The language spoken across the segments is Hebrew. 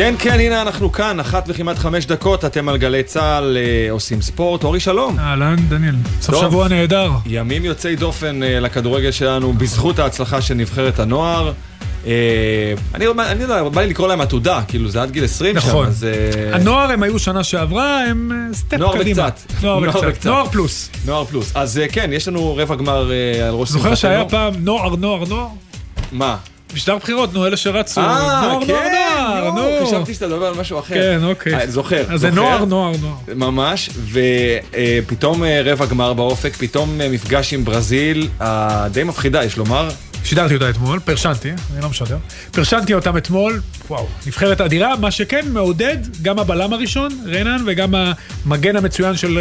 כן, כן, הנה אנחנו כאן, אחת וכמעט חמש דקות, אתם על גלי צה"ל אה, עושים ספורט. אורי שלום. אהלן, דניאל. סוף. שבוע נהדר. ימים יוצאי דופן אה, לכדורגל שלנו בזכות ההצלחה של נבחרת הנוער. אה, אני אני לא יודע, בא לי לקרוא להם עתודה, כאילו זה עד גיל 20 נכון. שם, אז... אה, הנוער הם היו שנה שעברה, הם אה, סטפ נוער קדימה. וקצת. נוער נוער וקצת. וקצת. נוער פלוס. נוער פלוס. אז אה, כן, יש לנו רבע גמר אה, על ראש זוכר שהיה שמחתנו. פעם נוער, נוער, נוער? מה? משטר בחירות, נו, אלה שרצו. אה, כן, נוער, נו. חשבתי שאתה מדבר על משהו אחר. כן, אוקיי. אה, זוכר, אז זה זוכר. נוער, נוער, נוער. ממש, ופתאום אה, רבע גמר באופק, פתאום אה, מפגש עם ברזיל, די מפחידה, יש לומר. שידרתי אותה אתמול, פרשנתי, אני לא משדר. פרשנתי אותם אתמול, וואו, נבחרת אדירה, מה שכן מעודד, גם הבלם הראשון, רנן, וגם המגן המצוין של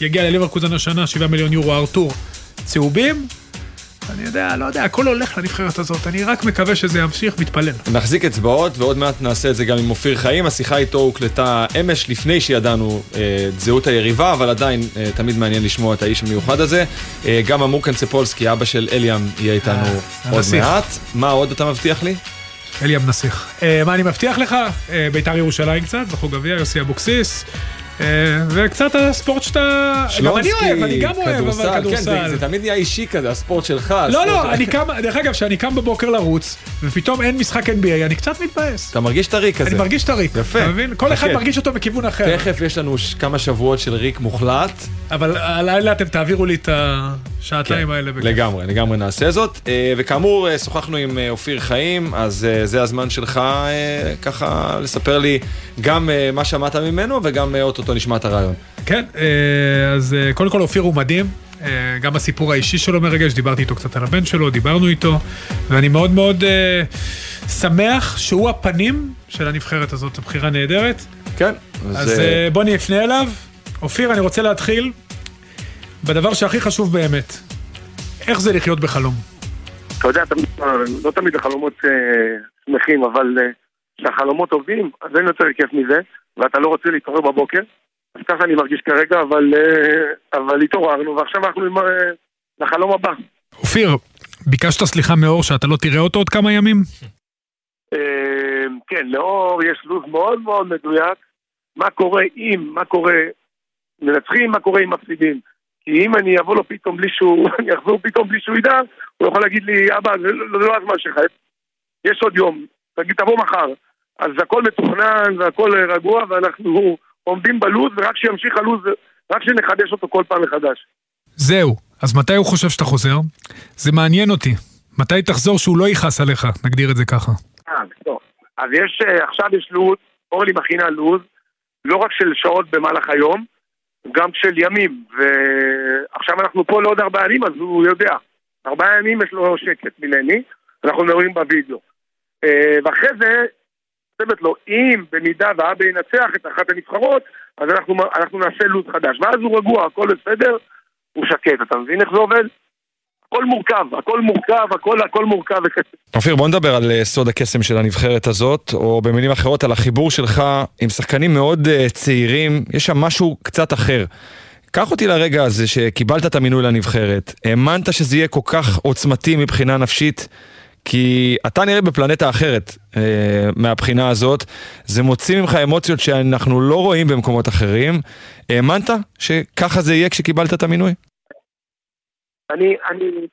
יגיע לליברקוזן השנה, 7 מיליון יורו, ארתור, צהובים. אני יודע, לא יודע, הכל הולך לנבחרת הזאת, אני רק מקווה שזה ימשיך, מתפלל. נחזיק אצבעות, ועוד מעט נעשה את זה גם עם אופיר חיים. השיחה איתו הוקלטה אמש, לפני שידענו אה, את זהות היריבה, אבל עדיין אה, תמיד מעניין לשמוע את האיש המיוחד הזה. אה, גם אמור קנצפולסקי, אבא של אליאם, יהיה איתנו אה, עוד הנסיך. מעט. מה עוד אתה מבטיח לי? אליאם נסיך. אה, מה אני מבטיח לך? אה, ביתר ירושלים קצת, זכו גביע, יוסי אבוקסיס. אה, וקצת הספורט שאתה... גם אני אוהב, אני גם אוהב, אבל כן, זה, כדורסל. זה תמיד נהיה אישי כזה, הספורט שלך. הספורט לא, לא, אני קם, דרך אגב, כשאני קם בבוקר לרוץ, ופתאום אין משחק NBA, אני קצת מתבאס. אתה מרגיש את הריק הזה. אני מרגיש את הריק. יפה. אתה מבין? כל אחד. מרגיש אותו בכיוון אחר. תכף יש לנו כמה שבועות של ריק מוחלט. אבל הלילה אתם תעבירו לי את השעתיים האלה. כן, לגמרי, לגמרי נעשה זאת. אה, וכאמור, אה, שוחחנו עם אופיר חיים, אז זה הזמן שלך ככה לספר לי גם מה שמעת ממנו וגם אה, אוטוטו נשמע את הרעיון. כן, אה, אז אה, קודם כל אופיר הוא מדהים. אה, גם הסיפור האישי שלו מרגש, דיברתי איתו קצת על הבן שלו, דיברנו איתו, ואני מאוד מאוד אה, שמח שהוא הפנים של הנבחרת הזאת, זו בחירה נהדרת. כן. אז אה, בוא נפנה אליו. אופיר, אני רוצה להתחיל בדבר שהכי חשוב באמת. איך זה לחיות בחלום? אתה יודע, לא תמיד החלומות שמחים, אבל כשהחלומות עובדים, אז אין יותר כיף מזה, ואתה לא רוצה להתעורר בבוקר. אז ככה אני מרגיש כרגע, אבל, אה, אבל התעוררנו, ועכשיו אנחנו עם, אה, לחלום הבא. אופיר, ביקשת סליחה מאור שאתה לא תראה אותו עוד כמה ימים? אה, כן, לאור יש לו"ז מאוד מאוד מדויק, מה קורה אם, מה קורה מנצחים, מה קורה אם מפסידים. כי אם אני אבוא לו פתאום בלי שהוא, אני אחזור פתאום בלי שהוא ידע, הוא יכול להגיד לי, אבא, זה לא, זה לא הזמן שלך, יש עוד יום, תגיד, תבוא מחר. אז הכל מתוכנן והכל רגוע, ואנחנו עומדים בלו"ז, ורק שימשיך הלו"ז, רק שנחדש אותו כל פעם מחדש. זהו, אז מתי הוא חושב שאתה חוזר? זה מעניין אותי. מתי תחזור שהוא לא יכעס עליך, נגדיר את זה ככה. אה, טוב. אז יש, אה, עכשיו יש לו"ז, אורלי מכינה לו"ז, לא רק של שעות במהלך היום, גם של ימים. ועכשיו אנחנו פה לעוד ארבעה ימים, אז הוא יודע. ארבעה ימים יש לו שקט ממני, אנחנו מדברים בווידאו. אה, ואחרי זה, כותבת לו, אם במידה ואבא ינצח את אחת הנבחרות, אז אנחנו, אנחנו נעשה לו"ז חדש. ואז הוא רגוע, הכל בסדר, הוא שקט. אתה מבין איך זה עובד? הכל מורכב, הכל מורכב, הכל, הכל מורכב וקשה. אופיר, בוא נדבר על אה, סוד הקסם של הנבחרת הזאת, או במילים אחרות על החיבור שלך עם שחקנים מאוד אה, צעירים, יש שם משהו קצת אחר. קח אותי לרגע הזה שקיבלת את המינוי לנבחרת, האמנת שזה יהיה כל כך עוצמתי מבחינה נפשית, כי אתה נראה בפלנטה אחרת אה, מהבחינה הזאת, זה מוציא ממך אמוציות שאנחנו לא רואים במקומות אחרים. האמנת שככה זה יהיה כשקיבלת את המינוי? אני, אני,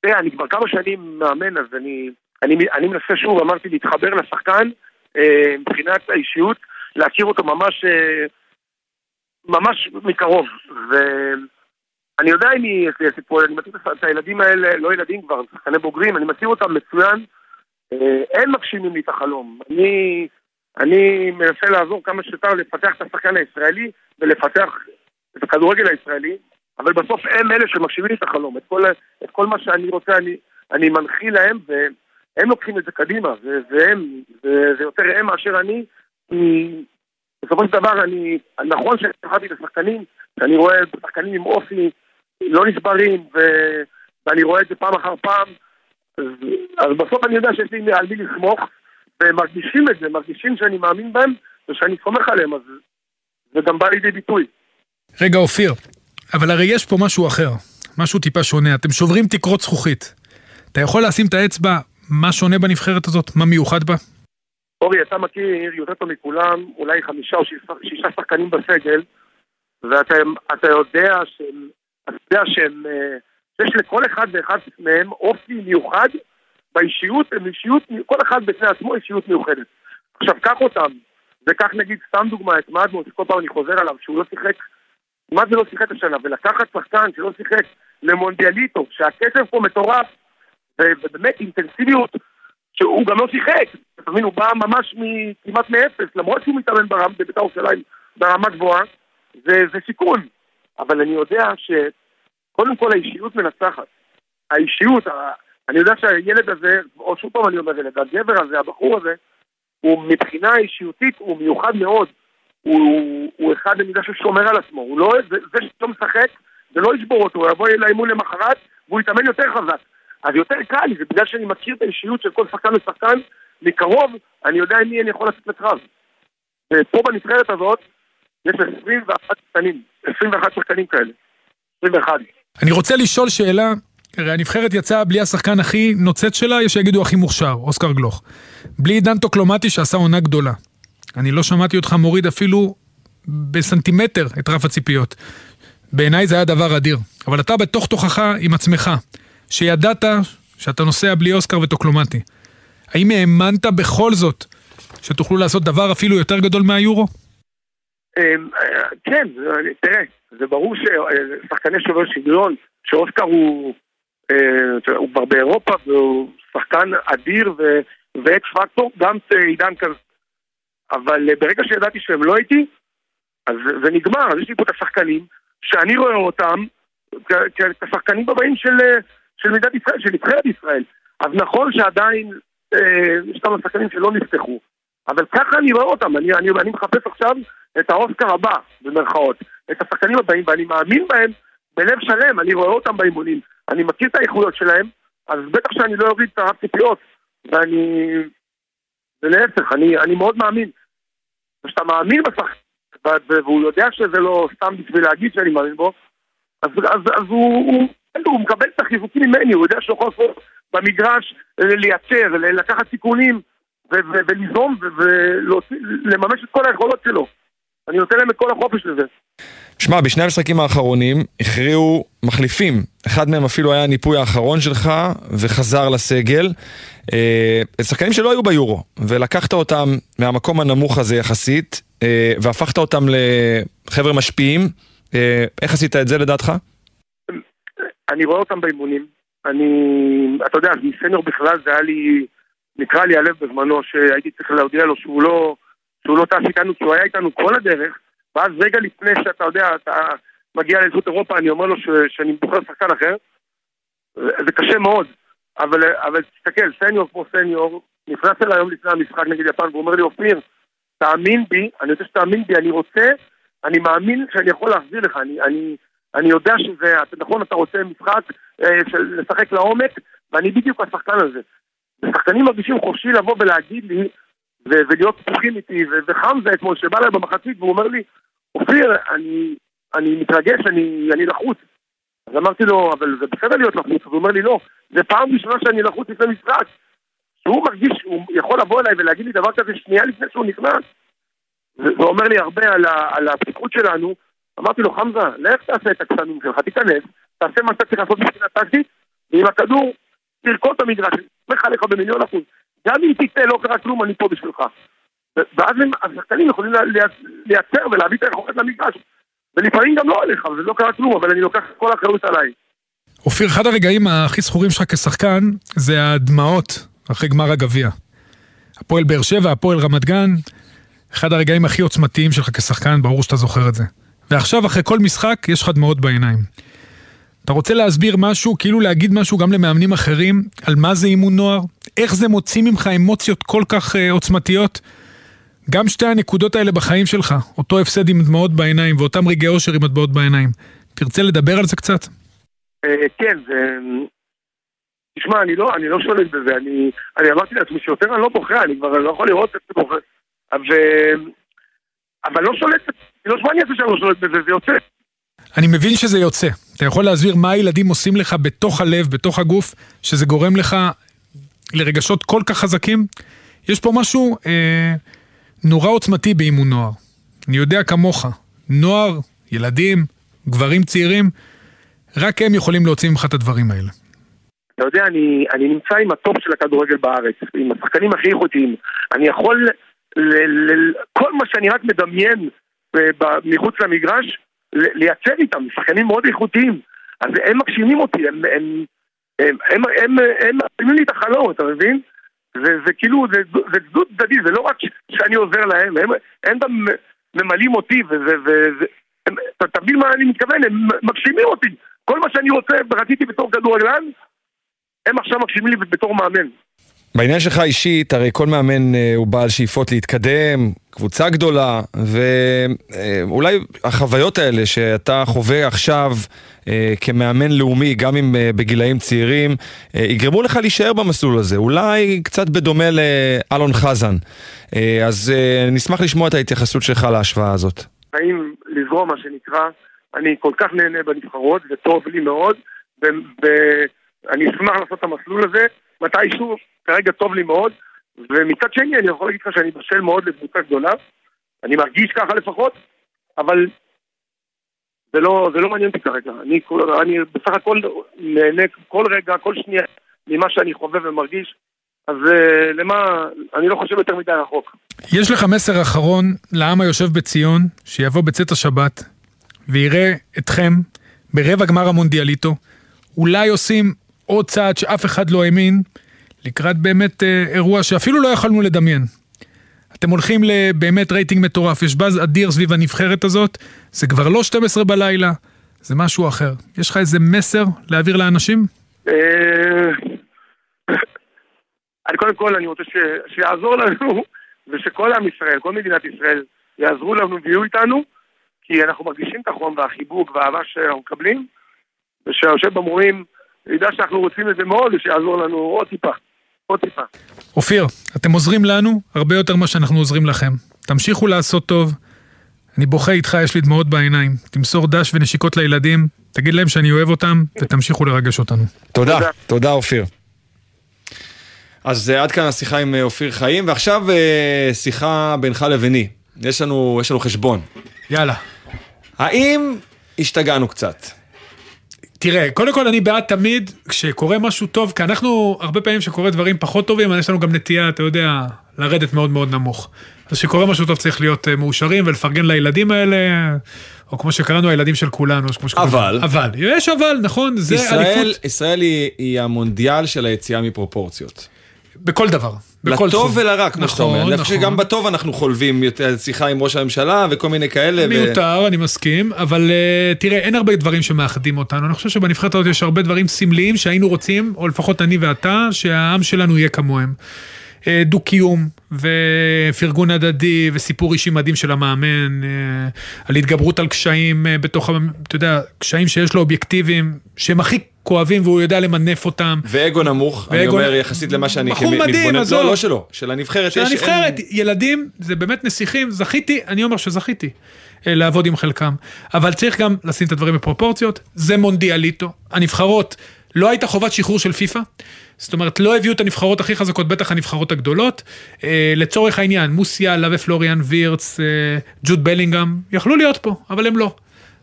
תראה, אני כבר כמה שנים מאמן, אז אני, אני, אני מנסה שוב, אמרתי, להתחבר לשחקן אה, מבחינת האישיות, להכיר אותו ממש, אה, ממש מקרוב. ואני יודע אם היא סיפור, אני מכיר את הילדים האלה, לא ילדים כבר, שחקני בוגרים, אני מכיר אותם מצוין. אה, הם מגשימים לי את החלום. אני, אני מנסה לעזור כמה שיותר לפתח את השחקן הישראלי ולפתח את הכדורגל הישראלי. אבל בסוף הם אלה שמגשימים לי את החלום. את כל, את כל מה שאני רוצה אני, אני מנחיל להם, והם לוקחים את זה קדימה, והם, זה, יותר הם מאשר אני. בסופו של דבר, אני, נכון שהתחלתי את השחקנים, שאני רואה שחקנים עם אופי לא נשברים, ו- ואני רואה את זה פעם אחר פעם, אז, אז בסוף אני יודע שיש לי על מי לסמוך, והם מרגישים את זה, מרגישים שאני מאמין בהם, ושאני סומך עליהם, אז זה גם בא לידי ביטוי. רגע, אופיר, אבל הרי יש פה משהו אחר, משהו טיפה שונה. אתם שוברים תקרות זכוכית. אתה יכול לשים את האצבע, מה שונה בנבחרת הזאת? מה מיוחד בה? אורי, אתה מכיר יותר טוב מכולם, אולי חמישה או שישה שחקנים בסגל, ואתה יודע שהם, אתה יודע שהם, אה, שיש לכל אחד ואחד מהם אופי מיוחד באישיות, הם אישיות, כל אחד בפני עצמו אישיות מיוחדת. עכשיו, קח אותם, וקח נגיד סתם דוגמא את מדמון, שכל פעם אני חוזר עליו, שהוא לא שיחק, מה זה לא שיחק השנה, ולקחת שחקן שלא שיחק למונדיאליטו, שהקצב פה מטורף, ובאמת אינטנסיביות, שהוא גם לא שיחק, אתה מבין, הוא בא ממש כמעט מאפס, למרות שהוא מתאמן בבית"ר ירושלים ברמה גבוהה, זה, זה סיכון. אבל אני יודע שקודם כל האישיות מנצחת. האישיות, אני יודע שהילד הזה, או שוב פעם אני אומר ילד, הגבר הזה, הבחור הזה, הוא מבחינה אישיותית, הוא מיוחד מאוד. הוא, הוא אחד במידה ששומר על עצמו. הוא לא, זה, זה שלא משחק, זה לא ישבור אותו, הוא יבוא לאימון למחרת והוא יתאמן יותר חזק. אז יותר קל לי, זה בגלל שאני מכיר את האישיות של כל שחקן ושחקן מקרוב, אני יודע עם מי אני יכול לצאת לקרב. ופה בנבחרת הזאת יש 21 שחקנים, 21 שחקנים כאלה. 21. אני רוצה לשאול שאלה, הרי הנבחרת יצאה בלי השחקן הכי נוצץ שלה, יש שיגידו הכי מוכשר, אוסקר גלוך. בלי דן טוקלומטי שעשה עונה גדולה. אני לא שמעתי אותך מוריד אפילו בסנטימטר את רף הציפיות. בעיניי זה היה דבר אדיר. אבל אתה בתוך תוכך עם עצמך, שידעת שאתה נוסע בלי אוסקר וטוקלומטי. האם האמנת בכל זאת שתוכלו לעשות דבר אפילו יותר גדול מהיורו? אמ, כן, תראה, זה ברור ששחקני שובר שוויון, שאוסקר הוא, אה, הוא כבר באירופה והוא שחקן אדיר ואקס פקטור, גם עידן כזה. אבל ברגע שידעתי שהם לא איתי, אז זה נגמר, אז יש לי פה את השחקנים, שאני רואה אותם כשחקנים בבאים של, של מדינת ישראל, של נבחרת ישראל. אז נכון שעדיין אה, יש כמה שחקנים שלא נפתחו, אבל ככה אני רואה אותם, אני, אני, אני מחפש עכשיו את האוסקר הבא, במרכאות, את השחקנים הבאים, ואני מאמין בהם בלב שלם, אני רואה אותם באימונים, אני מכיר את האיכויות שלהם, אז בטח שאני לא אוריד את הציפיות, ואני... ולהפך, אני, אני מאוד מאמין. כשאתה מאמין בשחקן, והוא יודע שזה לא סתם בשביל להגיד שאני מאמין בו, אז, אז, אז הוא, הוא, הוא מקבל את החיזוקים ממני, הוא יודע שהוא יכול לעשות במגרש לייצר, לקחת סיכונים וליזום ולממש את כל היכולות שלו. אני נותן להם את כל החופש לזה. שמע, בשני המשחקים האחרונים הכריעו מחליפים. אחד מהם אפילו היה הניפוי האחרון שלך וחזר לסגל. אה, שחקנים שלא היו ביורו, ולקחת אותם מהמקום הנמוך הזה יחסית, אה, והפכת אותם לחבר'ה משפיעים. אה, איך עשית את זה לדעתך? אני רואה אותם באימונים. אני, אתה יודע, מסניור בכלל זה היה לי, נקרא לי הלב בזמנו, שהייתי צריך להודיע לו שהוא לא, שהוא לא טס איתנו, כי הוא היה איתנו כל הדרך, ואז רגע לפני שאתה יודע, אתה מגיע לזכות אירופה, אני אומר לו ש, שאני בוחר שחקן אחר, זה קשה מאוד, אבל, אבל תסתכל, סניור כמו סניור, נכנס אליי היום לפני המשחק נגד יפן, והוא אומר לי, אופיר, תאמין בי, אני רוצה שתאמין בי, אני רוצה, אני מאמין שאני יכול להחזיר לך, אני, אני, אני יודע שזה, נכון, אתה רוצה משחק, אה, של לשחק לעומק, ואני בדיוק השחקן הזה. ושחקנים מרגישים חופשי לבוא ולהגיד לי, ו- ולהיות פתוחים איתי, ו- וחמזה אתמול שבא אליי במחצית והוא אומר לי, אופיר, אני, אני מתרגש, אני, אני לחוץ. אז אמרתי לו, אבל זה בסדר להיות לחוץ, אז הוא אומר לי, לא, זה פעם ראשונה שאני לחוץ לפני משחק. שהוא מרגיש, הוא יכול לבוא אליי ולהגיד לי דבר כזה שנייה לפני שהוא נכנס. ואומר לי הרבה על, ה- על הפתיחות שלנו. אמרתי לו, חמזה, לך תעשה את הקטנים שלך, תיכנס, תעשה מה שאתה צריך לעשות מבחינה טקטית, ועם הכדור, תרקוד את המגרש, אני סומך עליך במיליון אחוז. גם אם תצא, לא קרה כלום, אני פה בשבילך. ואז השחקנים יכולים לייצר ולהביא את היכולת למגרש. ולפעמים גם לא עליך, וזה לא קרה כלום, אבל אני לוקח כל האחריות עליי. אופיר, אחד הרגעים הכי זכורים שלך כשחקן, זה הדמעות אחרי גמר הגביע. הפועל באר שבע, הפועל רמת גן, אחד הרגעים הכי עוצמתיים שלך כשחקן, ברור שאתה זוכר את זה. ועכשיו, אחרי כל משחק, יש לך דמעות בעיניים. אתה רוצה להסביר משהו, כאילו להגיד משהו גם למאמנים אחרים, על מה זה אימון נוער? איך זה מוציא ממך אמוציות כל כך uh, עוצמתיות? גם שתי הנקודות האלה בחיים שלך, אותו הפסד עם דמעות בעיניים ואותם רגעי אושר עם דמעות בעיניים. תרצה לדבר על זה קצת? אה, כן, זה... תשמע, אני לא, אני לא שולט בזה, אני, אני אמרתי לעצמי שיותר אני לא בוכה, אני כבר לא יכול לראות את זה בוכה. אבל, אבל לא שולט, לא שמע אני אעשה שאני לא שולט בזה, זה יוצא. אני מבין שזה יוצא. אתה יכול להסביר מה הילדים עושים לך בתוך הלב, בתוך הגוף, שזה גורם לך לרגשות כל כך חזקים? יש פה משהו אה, נורא עוצמתי באימון נוער. אני יודע כמוך, נוער, ילדים, גברים צעירים, רק הם יכולים להוציא ממך את הדברים האלה. אתה יודע, אני, אני נמצא עם ה top של הכדורגל בארץ, עם השחקנים הכי איכותיים. אני יכול, ל, ל, כל מה שאני רק מדמיין ב, ב, מחוץ למגרש, ל, לייצר איתם, שחקנים מאוד איכותיים. אז הם מגשימים אותי, הם, הם, הם, הם, הם, הם מגשימים לי את החלום, אתה מבין? זה כאילו, זה, זה גדוד צדדי, זה לא רק שאני עוזר להם, הם, הם גם ממלאים אותי, ואתה מבין מה אני מתכוון, הם מגשימים אותי. כל מה שאני רוצה ורציתי בתור כדורגלן, הם עכשיו מגשימים לי בתור מאמן. בעניין שלך אישית, הרי כל מאמן אה, הוא בעל שאיפות להתקדם, קבוצה גדולה, ואולי החוויות האלה שאתה חווה עכשיו אה, כמאמן לאומי, גם אם אה, בגילאים צעירים, יגרמו לך להישאר במסלול הזה, אולי קצת בדומה לאלון חזן. אז נשמח לשמוע את ההתייחסות שלך להשוואה הזאת. האם לזרום, מה שנקרא, אני כל כך נהנה בנבחרות, וטוב לי מאוד, ואני אשמח לעשות את המסלול הזה, מתישהו כרגע טוב לי מאוד, ומצד שני אני יכול להגיד לך שאני בשל מאוד לקבוצה גדולה, אני מרגיש ככה לפחות, אבל זה לא, זה לא מעניין אותי כרגע. אני, אני בסך הכל נהנה כל רגע, כל שנייה, ממה שאני חווה ומרגיש, אז uh, למה, אני לא חושב יותר מדי רחוק. יש לך מסר אחרון לעם היושב בציון, שיבוא בצאת השבת, ויראה אתכם ברבע גמר המונדיאליטו, אולי עושים עוד צעד שאף אחד לא האמין, לקראת באמת אה, אירוע שאפילו לא יכולנו לדמיין. אתם הולכים לבאמת רייטינג מטורף, יש באז אדיר סביב הנבחרת הזאת, זה כבר לא 12 בלילה, זה משהו אחר. יש לך איזה מסר להעביר לאנשים? אה, אני קודם כל, אני רוצה שיעזור לנו, ושכל עם ישראל, כל מדינת ישראל, יעזרו לנו ויהיו איתנו, כי אנחנו מרגישים את החום והחיבוק והאהבה שאנחנו מקבלים, ושהיושב במורים ידע שאנחנו רוצים את זה מאוד, ושיעזור לנו עוד טיפה. עוד טיפה. אופיר, אתם עוזרים לנו הרבה יותר ממה שאנחנו עוזרים לכם. תמשיכו לעשות טוב. אני בוכה איתך, יש לי דמעות בעיניים. תמסור דש ונשיקות לילדים, תגיד להם שאני אוהב אותם, ותמשיכו לרגש אותנו. תודה, תודה, אופיר. אז uh, עד כאן השיחה עם uh, אופיר חיים, ועכשיו uh, שיחה בינך לביני. יש לנו, יש לנו חשבון. יאללה. האם השתגענו קצת? תראה, קודם כל אני בעד תמיד כשקורה משהו טוב, כי אנחנו, הרבה פעמים כשקורה דברים פחות טובים, יש לנו גם נטייה, אתה יודע, לרדת מאוד מאוד נמוך. אז כשקורה משהו טוב צריך להיות אה, מאושרים ולפרגן לילדים האלה, או כמו שקראנו, הילדים של כולנו. כמו שקראנו. אבל. אבל, יש אבל, נכון, זה ישראל, אליפות. ישראל היא, היא המונדיאל של היציאה מפרופורציות. בכל דבר. בכל לטוב תחום. ולרע, כמו נכון, שאתה אומר. נכון. אני חושב נכון. שגם בטוב אנחנו חולבים שיחה עם ראש הממשלה וכל מיני כאלה. מיותר, ו... אני מסכים, אבל uh, תראה, אין הרבה דברים שמאחדים אותנו. אני חושב שבנבחרת הזאת יש הרבה דברים סמליים שהיינו רוצים, או לפחות אני ואתה, שהעם שלנו יהיה כמוהם. Uh, דו-קיום, ופרגון הדדי, וסיפור אישי מדהים של המאמן, uh, על התגברות על קשיים בתוך, אתה יודע, קשיים שיש לו אובייקטיביים, שהם הכי כואבים והוא יודע למנף אותם. ואגו נמוך, ואגו... אני אומר יחסית למה שאני מתבונן, לא, לא שלו, של הנבחרת. של הנבחרת, אין... ילדים, זה באמת נסיכים, זכיתי, אני אומר שזכיתי אה, לעבוד עם חלקם. אבל צריך גם לשים את הדברים בפרופורציות, זה מונדיאליטו, הנבחרות, לא הייתה חובת שחרור של פיפא. זאת אומרת, לא הביאו את הנבחרות הכי חזקות, בטח הנבחרות הגדולות. אה, לצורך העניין, מוסיאלה ופלוריאן וירץ, אה, ג'וד בלינגהם, יכלו להיות פה, אבל הם לא.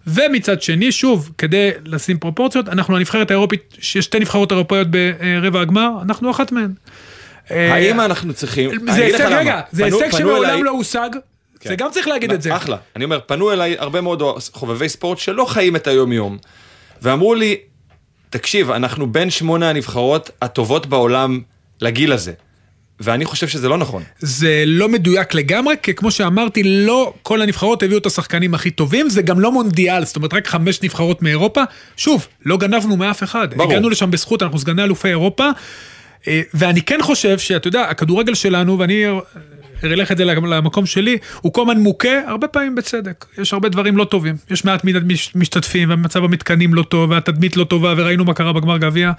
ומצד שני, שוב, כדי לשים פרופורציות, אנחנו הנבחרת האירופית, שיש שתי נבחרות אירופאיות ברבע הגמר, אנחנו אחת מהן. האם אנחנו צריכים, זה הישג, רגע, זה הישג שמעולם לא הושג, כן. זה גם צריך להגיד את זה. אחלה, אני אומר, פנו אליי הרבה מאוד חובבי ספורט שלא חיים את היום-יום, ואמרו לי, תקשיב, אנחנו בין שמונה הנבחרות הטובות בעולם לגיל הזה. ואני חושב שזה לא נכון. זה לא מדויק לגמרי, כי כמו שאמרתי, לא כל הנבחרות הביאו את השחקנים הכי טובים, זה גם לא מונדיאל, זאת אומרת רק חמש נבחרות מאירופה. שוב, לא גנבנו מאף אחד. ברור. הגענו לשם בזכות, אנחנו סגני אלופי אירופה. אה, ואני כן חושב שאתה יודע, הכדורגל שלנו, ואני אראה לך את זה למקום שלי, הוא כל הזמן מוכה, הרבה פעמים בצדק. יש הרבה דברים לא טובים. יש מעט משתתפים, ומצב המתקנים לא טוב, והתדמית לא טובה, וראינו מה קרה בגמר גביע.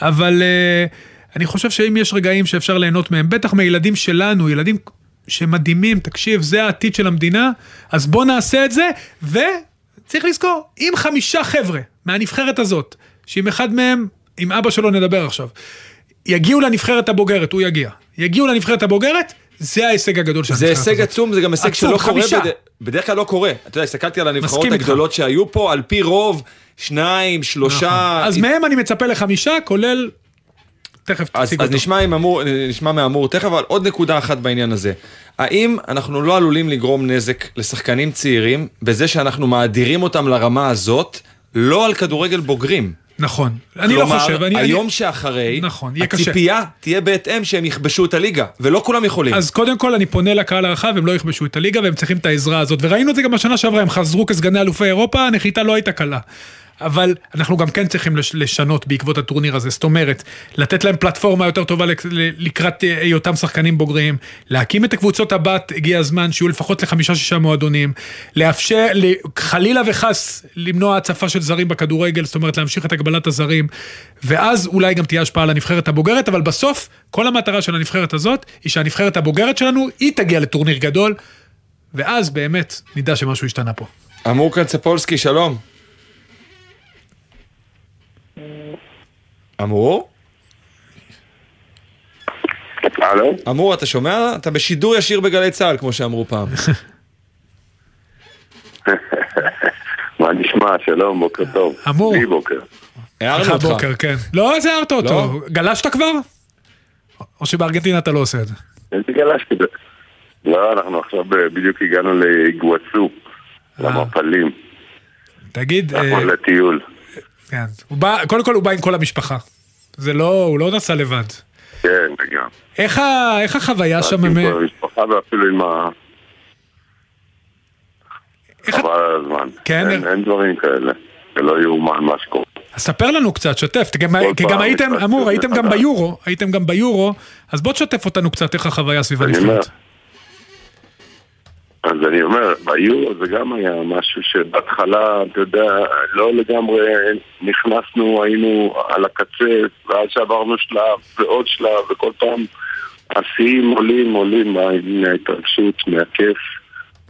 אבל... Uh, אני חושב שאם יש רגעים שאפשר ליהנות מהם, בטח מילדים שלנו, ילדים שמדהימים, תקשיב, זה העתיד של המדינה, אז בוא נעשה את זה, וצריך לזכור, אם חמישה חבר'ה מהנבחרת הזאת, שאם אחד מהם, עם אבא שלו נדבר עכשיו, יגיעו לנבחרת הבוגרת, הוא יגיע. יגיעו לנבחרת הבוגרת, זה ההישג הגדול של זה הנבחרת הישג הזאת. עצום, זה גם הישג שלא קורה. בד... בדרך כלל לא קורה. אתה יודע, הסתכלתי על הנבחרות מסכים איתך. הגדולות שהיו פה, על פי רוב, שניים, שלושה... נכון. אז מהם אני מצפה לחמישה, כולל... תכף אז, תציג אז אותו. נשמע, עם אמור, נשמע מאמור תכף, אבל עוד נקודה אחת בעניין הזה. האם אנחנו לא עלולים לגרום נזק לשחקנים צעירים בזה שאנחנו מאדירים אותם לרמה הזאת, לא על כדורגל בוגרים? נכון. אני לא חושב. כלומר, אני- היום שאחרי, נכון, יהיה קשה. הציפייה תהיה בהתאם שהם יכבשו את הליגה, ולא כולם יכולים. אז קודם כל אני פונה לקהל הרחב, הם לא יכבשו את הליגה והם צריכים את העזרה הזאת. וראינו את זה גם בשנה שעברה, הם חזרו כסגני אלופי אירופה, הנחיתה לא הייתה קלה. אבל אנחנו גם כן צריכים לש- לשנות בעקבות הטורניר הזה, זאת אומרת, לתת להם פלטפורמה יותר טובה לקראת אה, היותם שחקנים בוגרים, להקים את הקבוצות הבת, הגיע הזמן שיהיו לפחות לחמישה-שישה מועדונים, לאפשר, חלילה וחס, למנוע הצפה של זרים בכדורגל, זאת אומרת להמשיך את הגבלת הזרים, ואז אולי גם תהיה השפעה על הנבחרת הבוגרת, אבל בסוף, כל המטרה של הנבחרת הזאת, היא שהנבחרת הבוגרת שלנו, היא תגיע לטורניר גדול, ואז באמת נדע שמשהו השתנה פה. אמור קנצפולסקי, שלום. אמור? הלו? אמור, אתה שומע? אתה בשידור ישיר בגלי צה"ל, כמו שאמרו פעם. מה נשמע? שלום, בוקר טוב. אמור. לי בוקר. הערנו אותך. הבוקר, כן. לא, אז הערת אותו. גלשת כבר? או שבארגנטינה אתה לא עושה את זה? איזה גלשתי? לא, אנחנו עכשיו ב- בדיוק הגענו לאיגואסו, למפלים. תגיד, אה, אנחנו לטיול. כן. הוא בא, קודם כל הוא בא עם כל המשפחה. זה לא, הוא לא נסע לבד. כן, וגם. איך, ה, איך החוויה שם? עם כל המשפחה ואפילו עם ה... איך חבל על הזמן. כן? אין- אין דברים כאלה. זה לא יאומן מה שקורה. אז ספר לנו קצת, שתף, כי גם, הייתם, אמור, הייתם גם. ביורו, הייתם גם ביורו, אז בוא תשתף אותנו קצת איך החוויה סביב הנבחרת. אז אני אומר, ביורו זה גם היה משהו שבהתחלה, אתה יודע, לא לגמרי נכנסנו, היינו על הקצה, ואז שעברנו שלב ועוד שלב, וכל פעם השיאים עולים, עולים מה- מההתרגשות, מהכיף,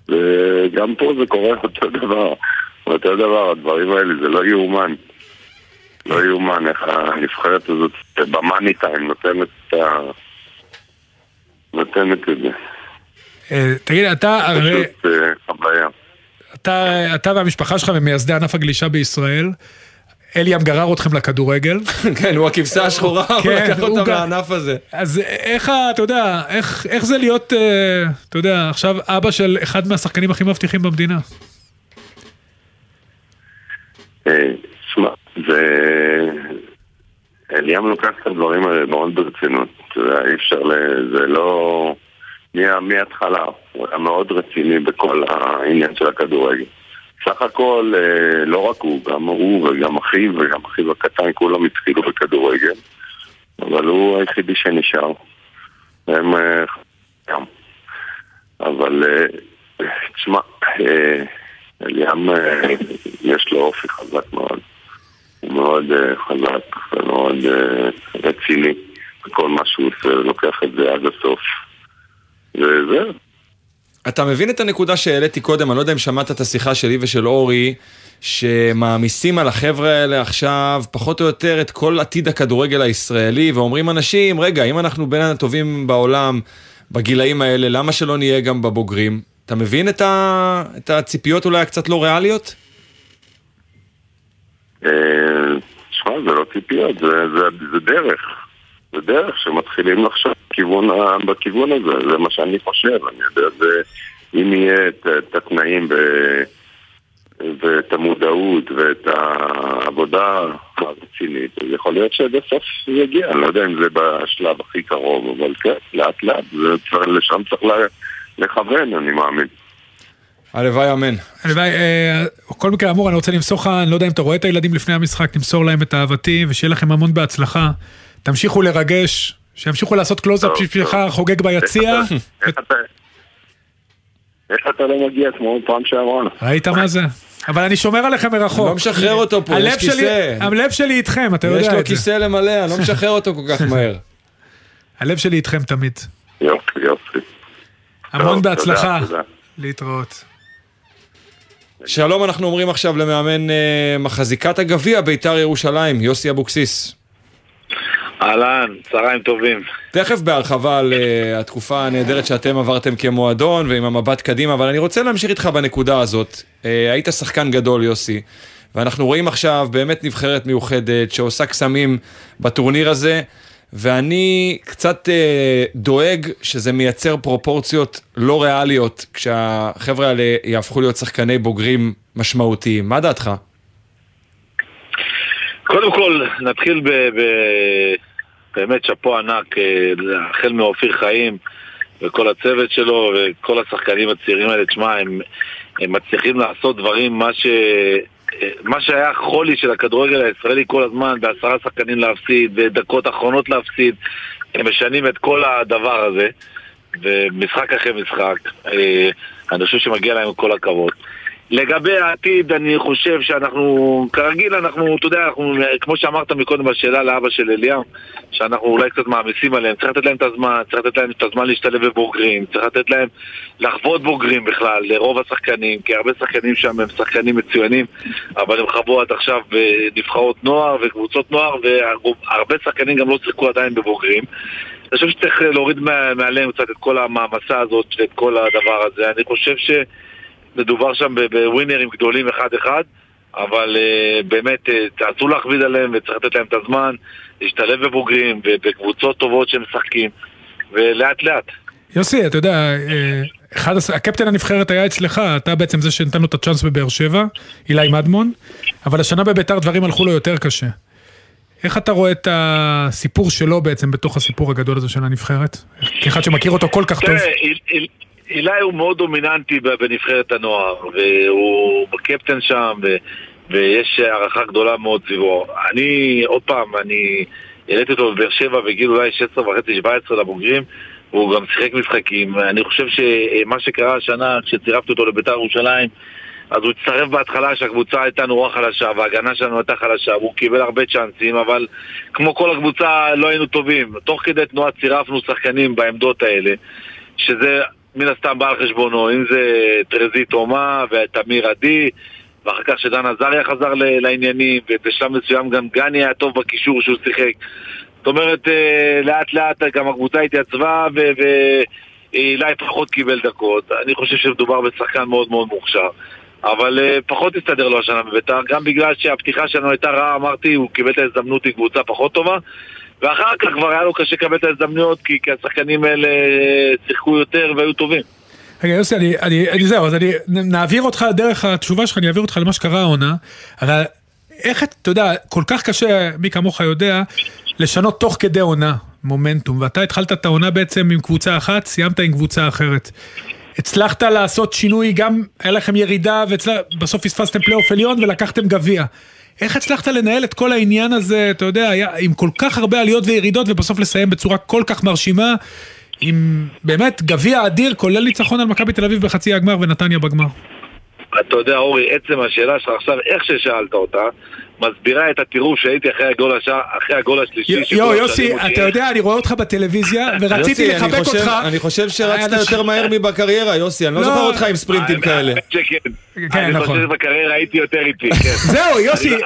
וגם פה זה קורה אותו דבר. אותו דבר, הדברים האלה, זה לא יאומן. לא יאומן איך הנבחרת הזאת במאני טיים נותנת את ה... נותנת את זה. אה, תגיד, אתה הרי, פשוט אה, חוויה. אתה, אתה והמשפחה שלך ממייסדי ענף הגלישה בישראל, אליאם גרר אתכם לכדורגל, כן, הוא הכבשה השחורה, הוא כן, לקח גם- מהענף הזה. אז איך, אתה יודע, איך, איך זה להיות, אה, אתה יודע, עכשיו אבא של אחד מהשחקנים הכי מבטיחים במדינה? אה, שמע, זה... אליאם לוקח את הדברים האלה מאוד ברצינות. אתה יודע, אי אפשר ל... זה לא... מה- מההתחלה. הוא היה מאוד רציני בכל העניין של הכדורגל. סך הכל, אה, לא רק הוא, גם הוא וגם אחיו וגם אחיו הקטן, כולם התחילו בכדורגל. אבל הוא היחידי שנשאר. הם... אה, גם. אבל... אה, תשמע, אה, יש לו אופי חזק מאוד. הוא מאוד חזק ומאוד רציני בכל מה שהוא עושה, לוקח את זה עד הסוף. וזהו. אתה מבין את הנקודה שהעליתי קודם, אני לא יודע אם שמעת את השיחה שלי ושל אורי, שמעמיסים על החבר'ה האלה עכשיו פחות או יותר את כל עתיד הכדורגל הישראלי, ואומרים אנשים, רגע, אם אנחנו בין הטובים בעולם בגילאים האלה, למה שלא נהיה גם בבוגרים? אתה מבין את, ה... את הציפיות אולי הקצת לא ריאליות? אה, שמע, זה לא ציפיות, זה, זה, זה דרך. זה דרך שמתחילים לחשוב בכיוון, בכיוון הזה, זה מה שאני חושב. אני יודע, זה, אם יהיה את, את התנאים ו, ואת המודעות ואת העבודה הרצינית, אז יכול להיות שבסוף זה יגיע. אני לא יודע אם זה בשלב הכי קרוב, אבל כן, לאט לאט, זה צריך, לשם צריך לכוון, אני מאמין. הלוואי אמן. הלוואי, אה, בכל מקרה אמור, אני רוצה למסור לך, אני לא יודע אם אתה רואה את הילדים לפני המשחק, תמסור להם את אהבתי, ושיהיה לכם המון בהצלחה. תמשיכו לרגש, שימשיכו לעשות קלוזאפ בשבילך. חוגג ביציע. איך אתה- לא מגיע כמו פעם שעברה? ראית מה זה? אבל אני שומר עליכם מרחוק. לא משחרר אותו פה, יש הלב שלי- כיסא. הלב שלי איתכם, אתה יש יודע לו את זה. כיסא למלא, אני לא משחרר אותו כל כך מהר. הלב שלי איתכם תמיד. יופי, יופי. המון בהצלחה. להתראות. שלום אנחנו אומרים עכשיו למאמן אה, מחזיקת הגביע ביתר ירושלים, יוסי אבוקסיס. אהלן, צהריים טובים. תכף בהרחבה על uh, התקופה הנהדרת שאתם עברתם כמועדון ועם המבט קדימה, אבל אני רוצה להמשיך איתך בנקודה הזאת. Uh, היית שחקן גדול, יוסי, ואנחנו רואים עכשיו באמת נבחרת מיוחדת שעושה קסמים בטורניר הזה, ואני קצת uh, דואג שזה מייצר פרופורציות לא ריאליות כשהחבר'ה האלה יהפכו להיות שחקני בוגרים משמעותיים. מה דעתך? קודם כל, נתחיל ב... ב... באמת שאפו ענק, אה, החל מאופיר חיים וכל הצוות שלו וכל השחקנים הצעירים האלה, תשמע, הם, הם מצליחים לעשות דברים, מה, ש, אה, מה שהיה חולי של הכדורגל הישראלי כל הזמן, בעשרה שחקנים להפסיד, בדקות אחרונות להפסיד, הם משנים את כל הדבר הזה, ומשחק אחרי משחק, אה, אני חושב שמגיע להם כל הכבוד. לגבי העתיד, אני חושב שאנחנו, כרגיל, אנחנו, אתה יודע, אנחנו, כמו שאמרת מקודם בשאלה לאבא של אליהו, שאנחנו אולי קצת מעמיסים עליהם, צריך לתת להם את הזמן, צריך לתת להם את הזמן להשתלב בבוגרים, צריך לתת להם לחוות בוגרים בכלל, לרוב השחקנים, כי הרבה שחקנים שם הם שחקנים מצוינים, אבל הם חוו עד עכשיו בנבחרות נוער וקבוצות נוער, והרבה שחקנים גם לא שיחקו עדיין בבוגרים. אני חושב שצריך להוריד מעליהם קצת את כל המעמסה הזאת ואת כל הדבר הזה. אני חושב ש... מדובר שם בווינרים גדולים אחד-אחד, אבל uh, באמת uh, אסור להכביד עליהם וצריך לתת להם את הזמן, להשתלב בבוגרים ובקבוצות טובות שהם משחקים, ולאט לאט. יוסי, אתה יודע, אה, אחד, הקפטן הנבחרת היה אצלך, אתה בעצם זה שנתן לו את הצ'אנס בבאר שבע, אילי מדמון, אבל השנה בביתר דברים הלכו לו יותר קשה. איך אתה רואה את הסיפור שלו בעצם בתוך הסיפור הגדול הזה של הנבחרת? כאחד שמכיר אותו כל כך טוב. אילי הוא מאוד דומיננטי בנבחרת הנוער, והוא בקפטן שם, ו, ויש הערכה גדולה מאוד סביבו. אני, עוד פעם, אני העליתי אותו בבאר שבע בגיל אולי 16 וחצי, 17 לבוגרים, והוא גם שיחק משחקים. אני חושב שמה שקרה השנה, כשצירפתי אותו לבית"ר ירושלים, אז הוא הצטרף בהתחלה שהקבוצה הייתה נורא חלשה וההגנה שלנו הייתה חלשה והוא קיבל הרבה צ'אנסים אבל כמו כל הקבוצה לא היינו טובים תוך כדי תנועה צירפנו שחקנים בעמדות האלה שזה מן הסתם בא על חשבונו, אם זה טרזי תומה ותמיר עדי, ואחר כך שדן עזריה חזר לעניינים, ובשלב מסוים גם גני היה טוב בקישור שהוא שיחק. זאת אומרת, אה, לאט לאט גם הקבוצה התייצבה ואילי פחות קיבל דקות. אני חושב שמדובר בשחקן מאוד מאוד מוכשר. אבל uh, פחות הסתדר לו השנה בביתר, גם בגלל שהפתיחה שלנו הייתה רעה, אמרתי, הוא קיבל את ההזדמנות עם קבוצה פחות טובה, ואחר כך כבר היה לו קשה לקבל את ההזדמנויות, כי, כי השחקנים האלה שיחקו יותר והיו טובים. רגע יוסי, אני, אני, אני זהו, אז אני, נעביר אותך דרך התשובה שלך, אני אעביר אותך למה שקרה העונה, אבל איך, אתה יודע, כל כך קשה, מי כמוך יודע, לשנות תוך כדי עונה מומנטום, ואתה התחלת את העונה בעצם עם קבוצה אחת, סיימת עם קבוצה אחרת. הצלחת לעשות שינוי, גם היה לכם ירידה, ובסוף פספסתם פלייאוף עליון ולקחתם גביע. איך הצלחת לנהל את כל העניין הזה, אתה יודע, היה, עם כל כך הרבה עליות וירידות, ובסוף לסיים בצורה כל כך מרשימה, עם באמת גביע אדיר, כולל ניצחון על מכבי תל אביב בחצי הגמר ונתניה בגמר. אתה יודע, אורי, עצם השאלה שלך עכשיו, איך ששאלת אותה, מסבירה את הטירוף שהייתי אחרי הגול, הש... אחרי הגול השלישי. יואו, יוסי, אתה יודע, אני רואה אותך בטלוויזיה, ורציתי לחבק אותך. אני חושב שרצת יותר מהר מבקריירה, יוסי, אני לא, לא זוכר אותך עם ספרינטים כאלה. כן, אני חושב נכון. שבקריירה הייתי יותר איטי, כן. זהו, יוסי,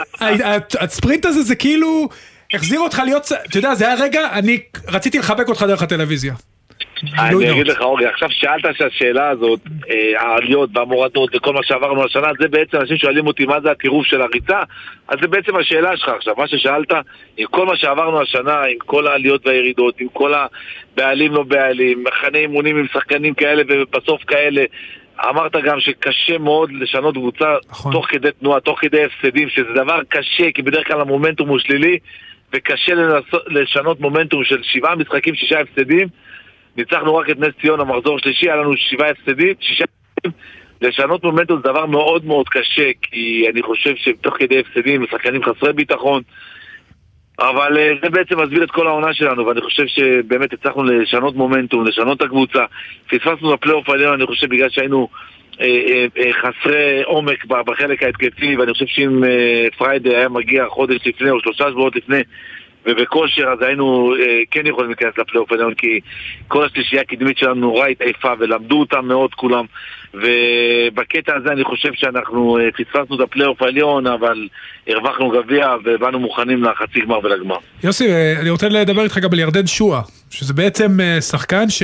הספרינט הזה זה כאילו... החזיר אותך להיות, אתה יודע, זה היה רגע, אני רציתי לחבק אותך דרך הטלוויזיה. אני אגיד לך אורי, עכשיו שאלת שהשאלה הזאת, אה, העליות והמורדות וכל מה שעברנו השנה, זה בעצם אנשים שואלים אותי מה זה הטירוף של הריצה, אז זה בעצם השאלה שלך עכשיו, מה ששאלת, עם כל מה שעברנו השנה, עם כל העליות והירידות, עם כל הבעלים לא בעלים, מחנה אימונים עם שחקנים כאלה ובסוף כאלה, אמרת גם שקשה מאוד לשנות קבוצה נכון. תוך כדי תנועה, תוך כדי הפסדים, שזה דבר קשה, כי בדרך כלל המומנטום הוא שלילי, וקשה לנסות, לשנות מומנטום של שבעה משחקים, שישה הפסדים. ניצחנו רק את נס ציון המחזור שלישי, היה לנו שבעה הפסדים, שישה הפסדים. לשנות מומנטום זה דבר מאוד מאוד קשה, כי אני חושב שתוך כדי הפסדים, שחקנים חסרי ביטחון, אבל אה, זה בעצם מסביר את כל העונה שלנו, ואני חושב שבאמת הצלחנו לשנות מומנטום, לשנות את הקבוצה. פספסנו בפלייאוף העליון, אני חושב בגלל שהיינו אה, אה, אה, חסרי עומק בחלק ההתקפי, ואני חושב שאם אה, פריידי היה מגיע חודש לפני או שלושה שבועות לפני, ובכושר, אז היינו אה, כן יכולים להיכנס לפלייאוף העליון, כי כל השלישייה הקדמית שלנו נורא התעייפה, ולמדו אותם מאוד כולם. ובקטע הזה אני חושב שאנחנו אה, פספסנו את הפלייאוף העליון, אבל הרווחנו גביע ובאנו מוכנים לחצי גמר ולגמר. יוסי, אה, אני רוצה לדבר איתך גם על ירדן שועה, שזה בעצם אה, שחקן ש...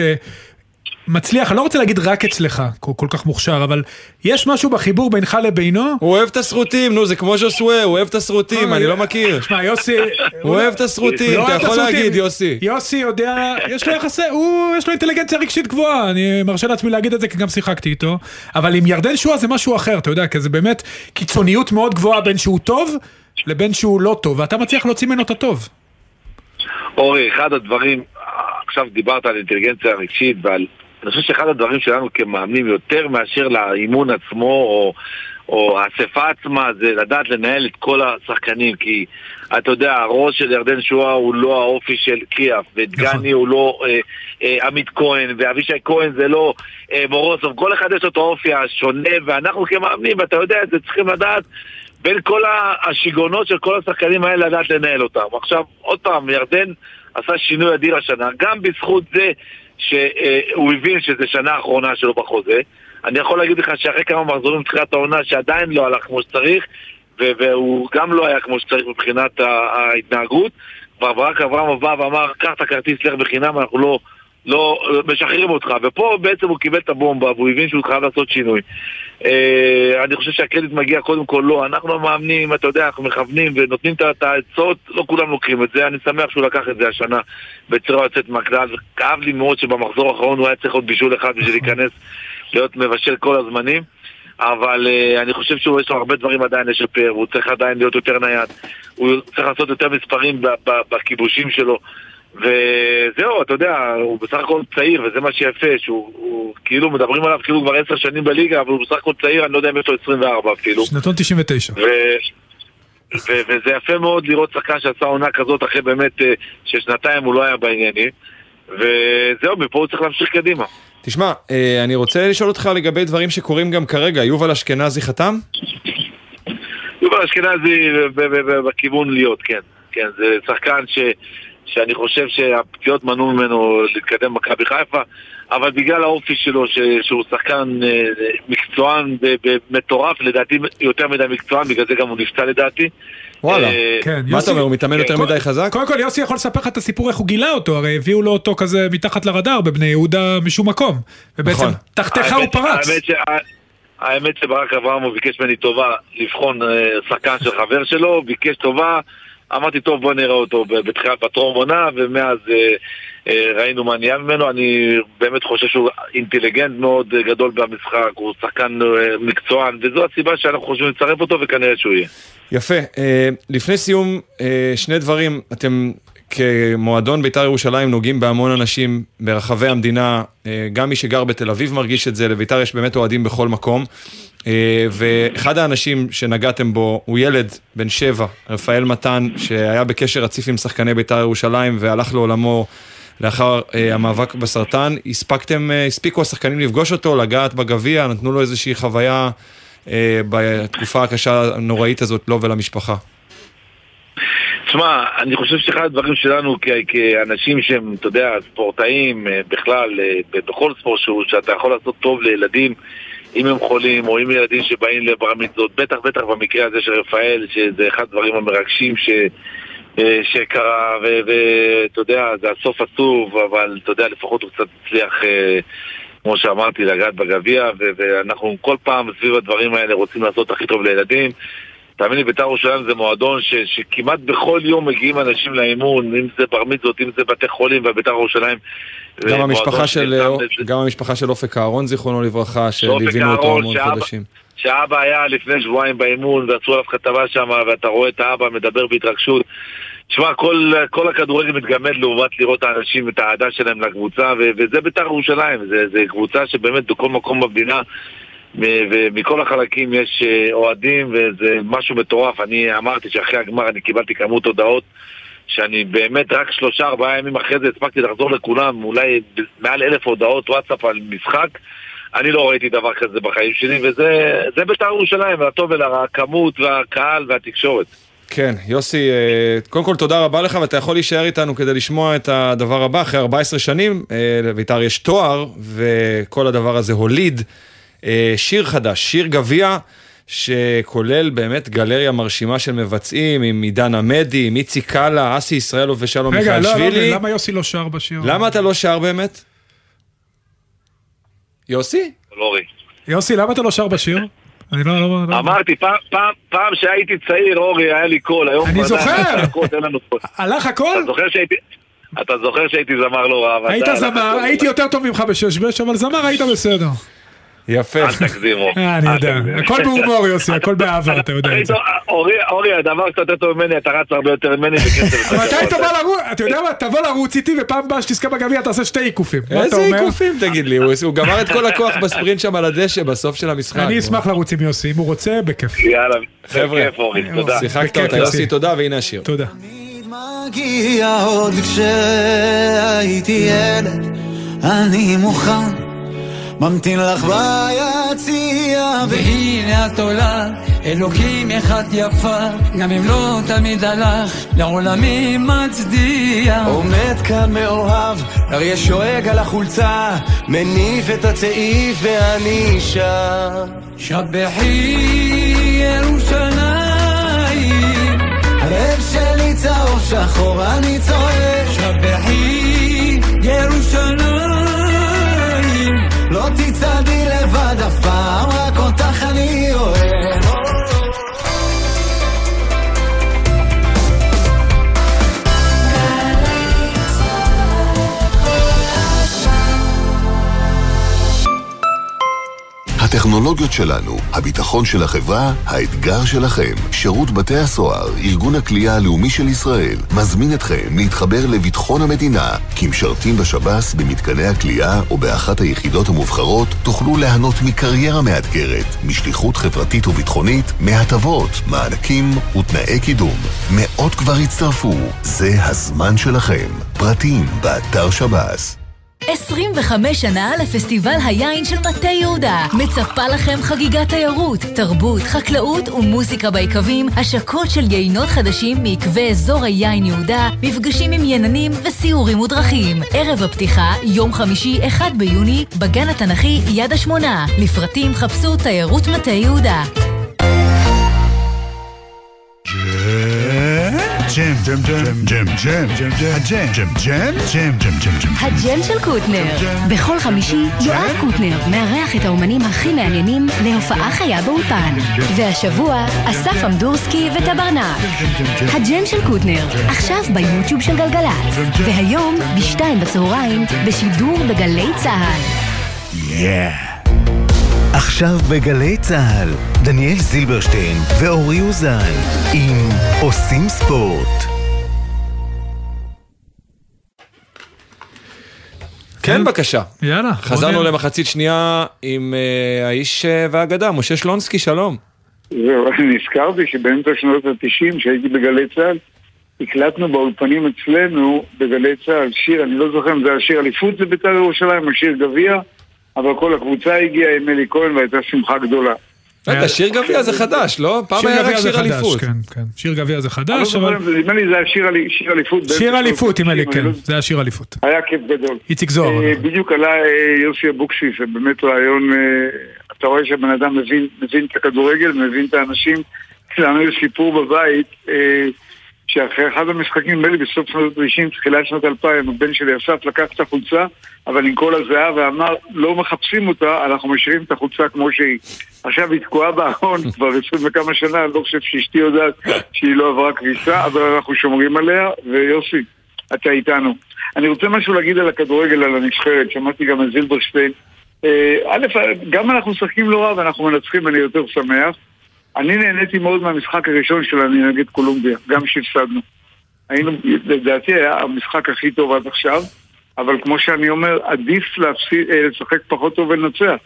מצליח, אני לא רוצה להגיד רק אצלך, כל, כל כך מוכשר, אבל יש משהו בחיבור בינך לבינו. הוא אוהב את הסרוטים, נו, זה כמו ז'וסווה, הוא אוהב את הסרוטים, אני לא מכיר. שמע, יוסי... הוא אוהב את הסרוטים, לא אתה יכול. להגיד, יוסי. יוסי יודע, יש לו יחסי, הוא, יש לו אינטליגנציה רגשית גבוהה, אני מרשה לעצמי להגיד את זה כי גם שיחקתי איתו, אבל עם ירדן שואה זה משהו אחר, אתה יודע, כי זה באמת קיצוניות מאוד גבוהה בין שהוא טוב לבין שהוא לא טוב, ואתה מצליח להוציא ממנו את הטוב. אורי, אחד הדברים, עכשיו דיברת על אינטליגנציה רגשית ועל... אני חושב שאחד הדברים שלנו כמאמנים, יותר מאשר לאימון עצמו או, או האספה עצמה, זה לדעת לנהל את כל השחקנים, כי אתה יודע, הראש של ירדן שואה הוא לא האופי של קריאף, ודגני הוא לא אה, אה, עמית כהן, ואבישי כהן זה לא אה, מורוסוב, כל אחד יש לו את האופי השונה, ואנחנו כמאמנים, ואתה יודע את זה, צריכים לדעת בין כל השיגעונות של כל השחקנים האלה לדעת לנהל אותם. עכשיו, עוד פעם, ירדן עשה שינוי אדיר השנה, גם בזכות זה שהוא הבין שזו שנה האחרונה שלו בחוזה. אני יכול להגיד לך שאחרי כמה מחזורים מתחילת העונה שעדיין לא הלך כמו שצריך, והוא גם לא היה כמו שצריך מבחינת ההתנהגות, כבר ברק אברהם בא ואמר, קח את הכרטיס, לך בחינם, אנחנו לא... לא, משחררים אותך, ופה בעצם הוא קיבל את הבומבה והוא הבין שהוא חייב לעשות שינוי. אה, אני חושב שהקרדיט מגיע קודם כל לא, אנחנו המאמנים, אתה יודע, אנחנו מכוונים ונותנים את העצות, לא כולם לוקחים את זה, אני שמח שהוא לקח את זה השנה בצורה יוצאת מהכלל, וכאב לי מאוד שבמחזור האחרון הוא היה צריך עוד בישול אחד בשביל להיכנס להיות מבשל כל הזמנים. אבל uh, אני חושב שיש לו הרבה דברים עדיין לשפר, הוא צריך עדיין להיות יותר נייד, הוא צריך לעשות יותר מספרים בכיבושים שלו. וזהו, אתה יודע, הוא בסך הכל צעיר, וזה מה שיפה, שהוא הוא, כאילו מדברים עליו כאילו כבר עשר שנים בליגה, אבל הוא בסך הכל צעיר, אני לא יודע אם יש לו 24 אפילו. שנתון 99. ו... ו- וזה יפה מאוד לראות שחקן שעשה עונה כזאת אחרי באמת אה, ששנתיים הוא לא היה בעניינים וזהו, מפה הוא צריך להמשיך קדימה. תשמע, אה, אני רוצה לשאול אותך לגבי דברים שקורים גם כרגע, יובל אשכנזי חתם? יובל אשכנזי בכיוון להיות, כן. כן, זה שחקן ש... שאני חושב שהפציעות מנעו ממנו להתקדם במכבי חיפה, אבל בגלל האופי שלו, ש, שהוא שחקן אה, מקצוען מטורף, לדעתי יותר מדי מקצוען, בגלל זה גם הוא נפצע לדעתי. וואלה, אה, כן, מה יוסי- אתה אומר, הוא מתאמן יותר כל- מדי חזק? קודם כל יוסי יכול לספר לך את הסיפור איך הוא גילה אותו, הרי הביאו לו אותו כזה מתחת לרדאר בבני יהודה משום מקום. ובעצם נכון. תחתיך הוא פרץ. האמת שברק אברמוב ביקש ממני טובה לבחון אה, שחקן של חבר שלו, ביקש טובה, אמרתי טוב בוא נראה אותו בתחילת בטרום עונה ומאז אה, אה, ראינו מה נהיה ממנו, אני באמת חושב שהוא אינטליגנט מאוד גדול במשחק, הוא שחקן אה, מקצוען וזו הסיבה שאנחנו חושבים לצרף אותו וכנראה שהוא יהיה. יפה. אה, לפני סיום, אה, שני דברים. אתם כמועדון בית"ר ירושלים נוגעים בהמון אנשים ברחבי המדינה. אה, גם מי שגר בתל אביב מרגיש את זה, לבית"ר יש באמת אוהדים בכל מקום. אה, ואחד האנשים שנגעתם בו הוא ילד בן שבע, רפאל מתן, שהיה בקשר רציף עם שחקני בית"ר ירושלים והלך לעולמו. לאחר אה, המאבק בסרטן, הספקתם, הספיקו השחקנים לפגוש אותו, לגעת בגביע, נתנו לו איזושהי חוויה בתקופה הקשה הנוראית הזאת, לו ולמשפחה. תשמע, אני חושב שאחד הדברים שלנו כ- כאנשים שהם, אתה יודע, ספורטאים אה, בכלל, אה, בכל ספורט שהוא, שאתה יכול לעשות טוב לילדים, אם הם חולים או אם ילדים שבאים לבר מצוות, בטח בטח במקרה הזה של רפאל, שזה אחד הדברים המרגשים ש... אה, שקרה, ואתה יודע, זה הסוף עצוב, אבל אתה יודע, לפחות הוא קצת הצליח, כמו שאמרתי, לגעת בגביע, ואנחנו כל פעם סביב הדברים האלה רוצים לעשות הכי טוב לילדים. תאמין לי, בית"ר ירושלים זה מועדון ש, שכמעט בכל יום מגיעים אנשים לאימון, אם זה בר מצוות, אם זה בתי חולים, ובית"ר ירושלים. גם מועדון המשפחה של, שנלחם לזה. גם המשפחה של אופק אהרון, זיכרונו לברכה, שליווינו אותו המון שאבא- חודשים. שאבא היה לפני שבועיים באימון ועשו עליו כתבה שם ואתה רואה את האבא מדבר בהתרגשות תשמע, כל, כל הכדורגל מתגמד לעומת לראות את האנשים, את האהדה שלהם לקבוצה ו- וזה בית"ר ירושלים, זה, זה קבוצה שבאמת בכל מקום במדינה ומכל החלקים יש אה, אוהדים וזה משהו מטורף. אני אמרתי שאחרי הגמר אני קיבלתי כמות הודעות שאני באמת רק שלושה ארבעה ימים אחרי זה הספקתי לחזור לכולם, אולי מעל אלף הודעות וואטסאפ על משחק. אני לא ראיתי דבר כזה בחיים שלי, וזה זה בית"ר ירושלים, והטוב ולרע, הכמות והקהל והתקשורת. כן, יוסי, אה, קודם כל תודה רבה לך, ואתה יכול להישאר איתנו כדי לשמוע את הדבר הבא. אחרי 14 שנים, אה, לבית"ר יש תואר, וכל הדבר הזה הוליד שיר חדש, שיר גביע, שכולל באמת גלריה מרשימה של מבצעים, עם עידן עמדי, עם איציק קאלה, אסי ישראלוב ושלום רגע, לא, מיכאלשווילי. לא, למה יוסי לא שר בשיר? למה אתה לא שר באמת? יוסי? אורי. יוסי, למה אתה לא שר בשיר? אני לא, לא, לא. אמרתי, פעם- פעם- פעם שהייתי צעיר, אורי, היה לי קול, היום אני זוכר. הלך הכל? אתה זוכר שהייתי... אתה זוכר שהייתי זמר לא רע, היית זמר. הייתי יותר טוב ממך בשש-בש, אבל זמר היית בסדר. יפה. אל תגזימו. אה, אני יודע. הכל בהומור, יוסי, הכל באהבה, אתה יודע את זה. אורי, אורי, הדבר שאתה יותר טוב ממני, אתה רץ הרבה יותר ממני בקצב מתי גבוה. תבוא לרוץ, אתה יודע מה, תבוא לרוץ איתי ופעם הבאה שתזכה בגביע תעשה שתי עיקופים. מה אתה איזה? עיקופים תגיד לי, הוא הוא גמר את כל הכוח בספרינט שם על הדשא בסוף של המשחק. אני אשמח לרוץ עם יוסי, אם הוא רוצה, בכיף. יאללה, בכיף אורי, תודה. שיחקת אותה, יוסי. תודה, והנה השיר. תודה. מגיע עוד כשהייתי ילד, אני מוכן, ממתין לך ביציע, והנה את עולה, אלוקים אחד יפה, גם אם לא תמיד הלך, לעולמי מצדיע. עומד כאן מאוהב, אריה שואג על החולצה, מניף את הצעיף ואני שם. שבחי ירושלים, הלב שלי צהוב שחור, אני צועק, שבחי ירושלים, לא תצעדי לבד אף פעם, רק אותך אני אוהב. הטכנולוגיות שלנו, הביטחון של החברה, האתגר שלכם. שירות בתי הסוהר, ארגון הכלייה הלאומי של ישראל, מזמין אתכם להתחבר לביטחון המדינה. כמשרתים בשב"ס, במתקני הכלייה או באחת היחידות המובחרות, תוכלו ליהנות מקריירה מאתגרת, משליחות חברתית וביטחונית, מהטבות, מענקים ותנאי קידום. מאות כבר הצטרפו, זה הזמן שלכם. פרטים, באתר שב"ס. 25 שנה לפסטיבל היין של מטה יהודה. מצפה לכם חגיגת תיירות, תרבות, חקלאות ומוזיקה ביקבים, השקות של יינות חדשים מעקבי אזור היין יהודה, מפגשים עם יננים וסיורים ודרכים. ערב הפתיחה, יום חמישי, 1 ביוני, בגן התנ"כי יד השמונה. לפרטים חפשו תיירות מטה יהודה. ג'ם, ג'ם, ג'ם, ג'ם, ג'ם, ג'ם, ג'ם, ג'ם, ג'ם, ג'ם, ג'ם, ג'ם, ג'ם. הג'ם של קוטנר. בכל חמישי יואב קוטנר מארח את האומנים הכי מעניינים להופעה חיה באולפן. והשבוע אסף אמדורסקי וטברנק. הג'ם של קוטנר, עכשיו ביוטיוב של גלגלצ. והיום בשתיים בצהריים בשידור בגלי צה"ל. עכשיו בגלי צה"ל, דניאל זילברשטיין ואורי אוזן עם עושים ספורט. כן, בבקשה. יאללה. חזרנו בוא למחצית שנייה עם אה, האיש אה, והאגדה, משה שלונסקי, שלום. זהו, אני נזכרתי שבאמצע שנות ה-90, שהייתי בגלי צה"ל, הקלטנו באולפנים אצלנו, בגלי צה"ל, שיר, אני לא זוכר אם זה היה שיר אליפות זה בית"ר ירושלים או שיר גביע, אבל כל הקבוצה הגיעה עם אלי כהן והייתה שמחה גדולה. רגע, שיר גביע זה חדש, לא? פעם שיר היה רק שיר אליפות. כן, כן. שיר גביע זה לא חדש, אבל... נדמה לי זה היה שיר אלי- שיר אליפות. שיר שנות אליפות, ה- עם אלי, 90, כן. לא- זה היה שיר אליפות. היה כיף גדול. איציק זוהר. אה. בדיוק עלה אה, יוסי אבוקסיס, זה באמת רעיון, אה, אתה רואה שהבן אדם מבין, את הכדורגל, מבין את האנשים. לנו יש סיפור בבית, אה, שאחרי אחד המשחקים, נדמה לי בסוף שנות ה-90, תחילת שנות 2000, הבן שלי אסף לקח את החולצה, אבל עם כל הזיעה, ואמר, לא מחפשים אותה, אנחנו משאירים את החולצה כמו שהיא. עכשיו היא תקועה בארון כבר עשרים וכמה שנה, אני לא חושב שאשתי יודעת שהיא לא עברה כביסה, אבל אנחנו שומרים עליה, ויוסי, אתה איתנו. אני רוצה משהו להגיד על הכדורגל, על הנבחרת, שמעתי גם את זילברשטיין. אה, א', גם אנחנו משחקים לא רע ואנחנו מנצחים, אני יותר שמח. אני נהניתי מאוד מהמשחק הראשון שלנו נגד קולומביה, גם שהפסדנו. היינו, לדעתי היה המשחק הכי טוב עד עכשיו, אבל כמו שאני אומר, עדיף להפסיד, אה, לשחק פחות טוב ולנצח.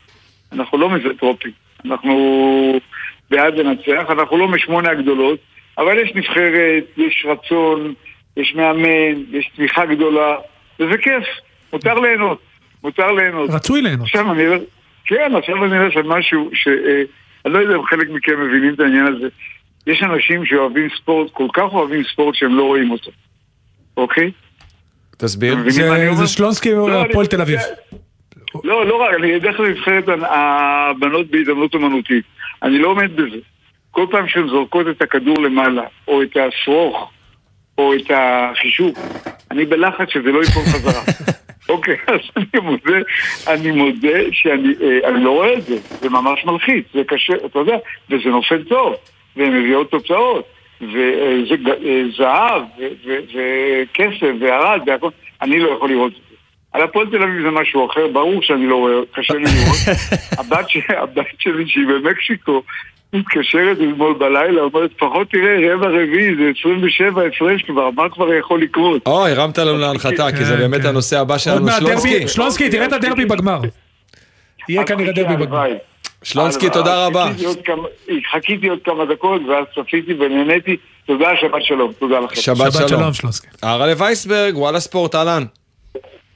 אנחנו לא מזטרופי, אנחנו בעד לנצח, אנחנו לא משמונה הגדולות, אבל יש נבחרת, יש רצון, יש מאמן, יש תמיכה גדולה, וזה כיף, מותר ליהנות, מותר ליהנות. רצוי ליהנות. עכשיו אני אלך, כן, עכשיו אני על משהו ש... אני לא יודע אם חלק מכם מבינים את העניין הזה. יש אנשים שאוהבים ספורט, כל כך אוהבים ספורט שהם לא רואים אותו, אוקיי? תסביר. זה שלונסקי לא, אני- הפועל תל אביב. לא, לא רק, אני אלך לנבחרת הבנות בהזדמנות אומנותית. אני לא עומד בזה. כל פעם שהן זורקות את הכדור למעלה, או את השרוך, או את החישוק, אני בלחץ שזה לא ייפול חזרה. אוקיי, אז אני מודה, אני מודה שאני אה, אני לא רואה את זה, זה ממש מלחיץ, זה קשה, אתה יודע, וזה נופל טוב, והן מביאות תוצאות, וזה אה, זהב, ו- ו- וכסף, וערד, והכל, אני לא יכול לראות את זה. על הפועל תל אביב זה משהו אחר, ברור שאני לא רואה, קשה לי לראות. הבת, ש... הבת שלי שהיא במקסיקו, מתקשרת אתמול בלילה, אומרת, לפחות תראה רבע רביעי, זה 27 הפרש כבר, מה כבר יכול לקרות? אוי, הרמת לנו להנחתה, כי זה באמת הנושא הבא שלנו, שלונסקי. דרבי, שלונסקי, תראה את הדרבי בגמר. יהיה כנראה דרבי בגמר. שלונסקי, תודה רבה. חיכיתי עוד כמה- דקות, ואז צפיתי ונהניתי. תודה, שבת שלום. תודה לכם. שבת שלום. הרלה וייסברג, וואלה ספורט, אהלן.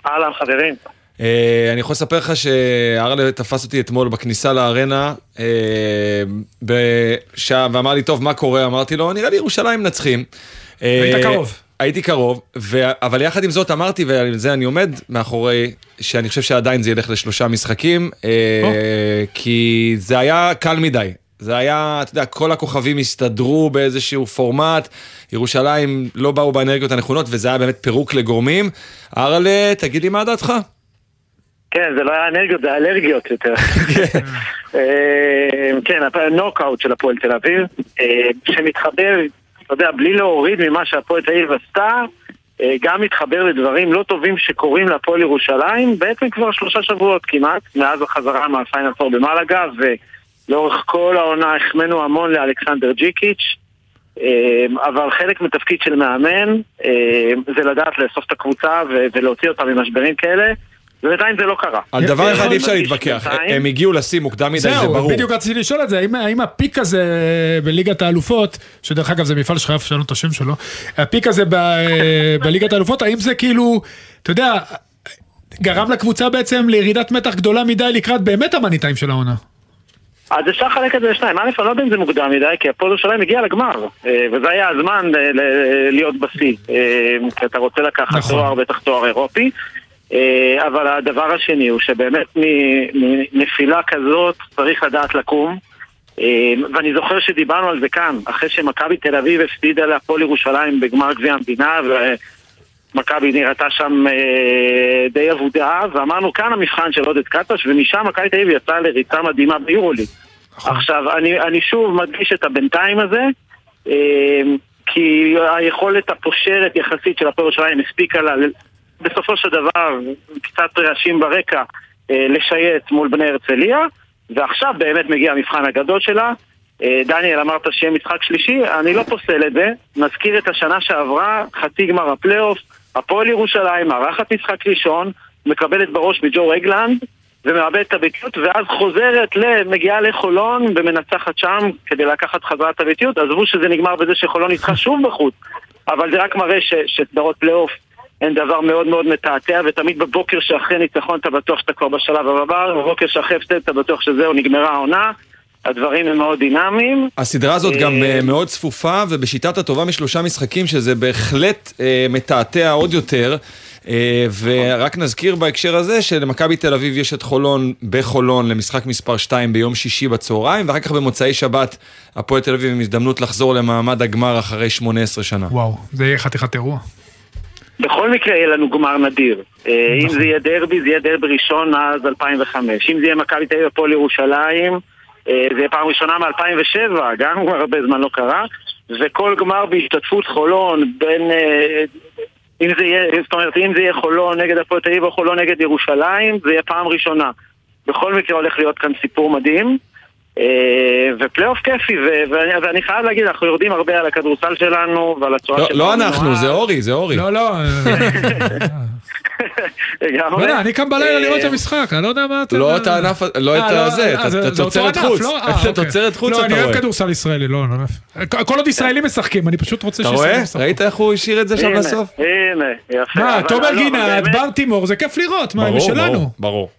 אהלן חברים. אה, אני יכול לספר לך שהרלה תפס אותי אתמול בכניסה לארנה, אה, בשעה, ואמר לי, טוב, מה קורה? אמרתי לו, נראה לי ירושלים מנצחים. אה, היית קרוב. הייתי קרוב, ו... אבל יחד עם זאת אמרתי, ועל זה אני עומד מאחורי, שאני חושב שעדיין זה ילך לשלושה משחקים, אה, כי זה היה קל מדי. זה היה, אתה יודע, כל הכוכבים הסתדרו באיזשהו פורמט, ירושלים לא באו באנרגיות הנכונות, וזה היה באמת פירוק לגורמים. ארלה, תגיד לי מה דעתך? כן, זה לא היה אנרגיות, זה אלרגיות יותר. אה, כן, נוקאוט של הפועל תל אביב, אה, שמתחבר, אתה יודע, בלי להוריד ממה שהפועל תל אביב עשתה, אה, גם מתחבר לדברים לא טובים שקורים להפועל ירושלים, בעצם כבר שלושה שבועות כמעט, מאז החזרה מהפיינל פור במלאגה, ולאורך כל העונה החמאנו המון לאלכסנדר ג'יקיץ'. אה, אבל חלק מתפקיד של מאמן אה, זה לדעת לאסוף את הקבוצה ולהוציא אותה ממשברים כאלה ובינתיים זה לא קרה. על דבר אחד אי אפשר להתווכח, הם הגיעו לשיא מוקדם מדי, זה זהו, ברור. בדיוק רציתי לשאול את זה, האם- הפיק הזה בליגת האלופות, שדרך אגב זה מפעל שחייב לשנות את השם שלו, הפיק הזה ב- בליגת האלופות, האם זה כאילו, אתה יודע, גרם לקבוצה בעצם לירידת מתח גדולה מדי לקראת באמת המאני טיים של העונה? אז אפשר לחלק את זה לשניים, א', אני לא יודע אם זה מוקדם מדי, כי הפועל ירושלים הגיע לגמר, אה, וזה היה הזמן אה, להיות בשיא, אה, כי אתה רוצה לקחת נכון. תואר, בטח תואר אירופי, אה, אבל הדבר השני הוא שבאמת מנפילה כזאת צריך לדעת לקום, אה, ואני זוכר שדיברנו על זה כאן, אחרי שמכבי תל אביב הפסידה להפועל ירושלים בגמר גביע המדינה, ומכבי נראתה שם אה, די אבודה, ואמרנו כאן המבחן של עודד קטש, ומשם מכבי תל אביב יצאה לריצה מדהימה ביורוליג. עכשיו, אני, אני שוב מדגיש את הבינתיים הזה, אה, כי היכולת הפושרת יחסית של הפועל ירושלים הספיקה לה, בסופו של דבר, קצת רעשים ברקע, אה, לשייט מול בני הרצליה, ועכשיו באמת מגיע המבחן הגדול שלה. אה, דניאל, אמרת שיהיה משחק שלישי, אני לא פוסל את זה. נזכיר את השנה שעברה, חצי גמר הפלייאוף, הפועל ירושלים, מארחת משחק ראשון, מקבלת בראש מג'ו רגלנד, ומאבדת את הביתיות, ואז חוזרת, מגיעה לחולון ומנצחת שם כדי לקחת חזרה את הביתיות. עזבו שזה נגמר בזה שחולון ניצחה שוב בחוץ, אבל זה רק מראה שסדרות פלייאוף הן דבר מאוד מאוד מתעתע, ותמיד בבוקר שאחרי ניצחון אתה בטוח שאתה כבר בשלב הבא, בבוקר שאחרי הפסד אתה בטוח שזהו, נגמרה העונה. הדברים הם מאוד דינמיים. הסדרה הזאת אה, גם אה, מאוד צפופה, ובשיטת הטובה משלושה משחקים, שזה בהחלט אה, מתעתע עוד יותר. אה, ורק נזכיר בהקשר הזה שלמכבי תל אביב יש את חולון בחולון למשחק מספר 2 ביום שישי בצהריים, ואחר כך במוצאי שבת הפועל תל אביב עם הזדמנות לחזור למעמד הגמר אחרי 18 שנה. וואו, זה יהיה חתיכת אירוע. בכל מקרה יהיה לנו גמר נדיר. אה, אם זה יהיה דרבי, זה יהיה דרבי ראשון מאז 2005. אם זה יהיה מכבי תל אביב הפועל ירושלים, אה, זה יהיה פעם ראשונה מ-2007, גם כבר הרבה זמן לא קרה. וכל גמר בהשתתפות חולון בין... אה, אם זה יהיה, זאת אומרת, אם זה יהיה חולון נגד הפועל תל אביב או חולון נגד ירושלים, זה יהיה פעם ראשונה. בכל מקרה הולך להיות כאן סיפור מדהים. אה, ופלייאוף כיפי, ואני, ואני חייב להגיד, אנחנו יורדים הרבה על הכדורסל שלנו ועל הצורה לא- שבה לא אנחנו. זה אורי, זה אורי. לא, לא. לא אני קם בלילה אה, לראות את המשחק, אני לא יודע מה אתה... לא את הענף, לא את אה, הזה, אה, את- זה- את זה אותו תוצרת ענף, חוץ. לא? אה, את אוקיי. תוצרת חוץ לא, אתה אני אוהב רואה. כדורסל ישראלי, לא, לא. כל עוד ישראלים משחקים, אני פשוט רוצה אתה שישראלים רואה? ישחקו. ראית איך הוא השאיר את זה שם הנה, לסוף? הנה, יפה. מה, תומר לא, גינת, בר תימור, זה כיף לראות, מה, הם שלנו. ברור, ברור.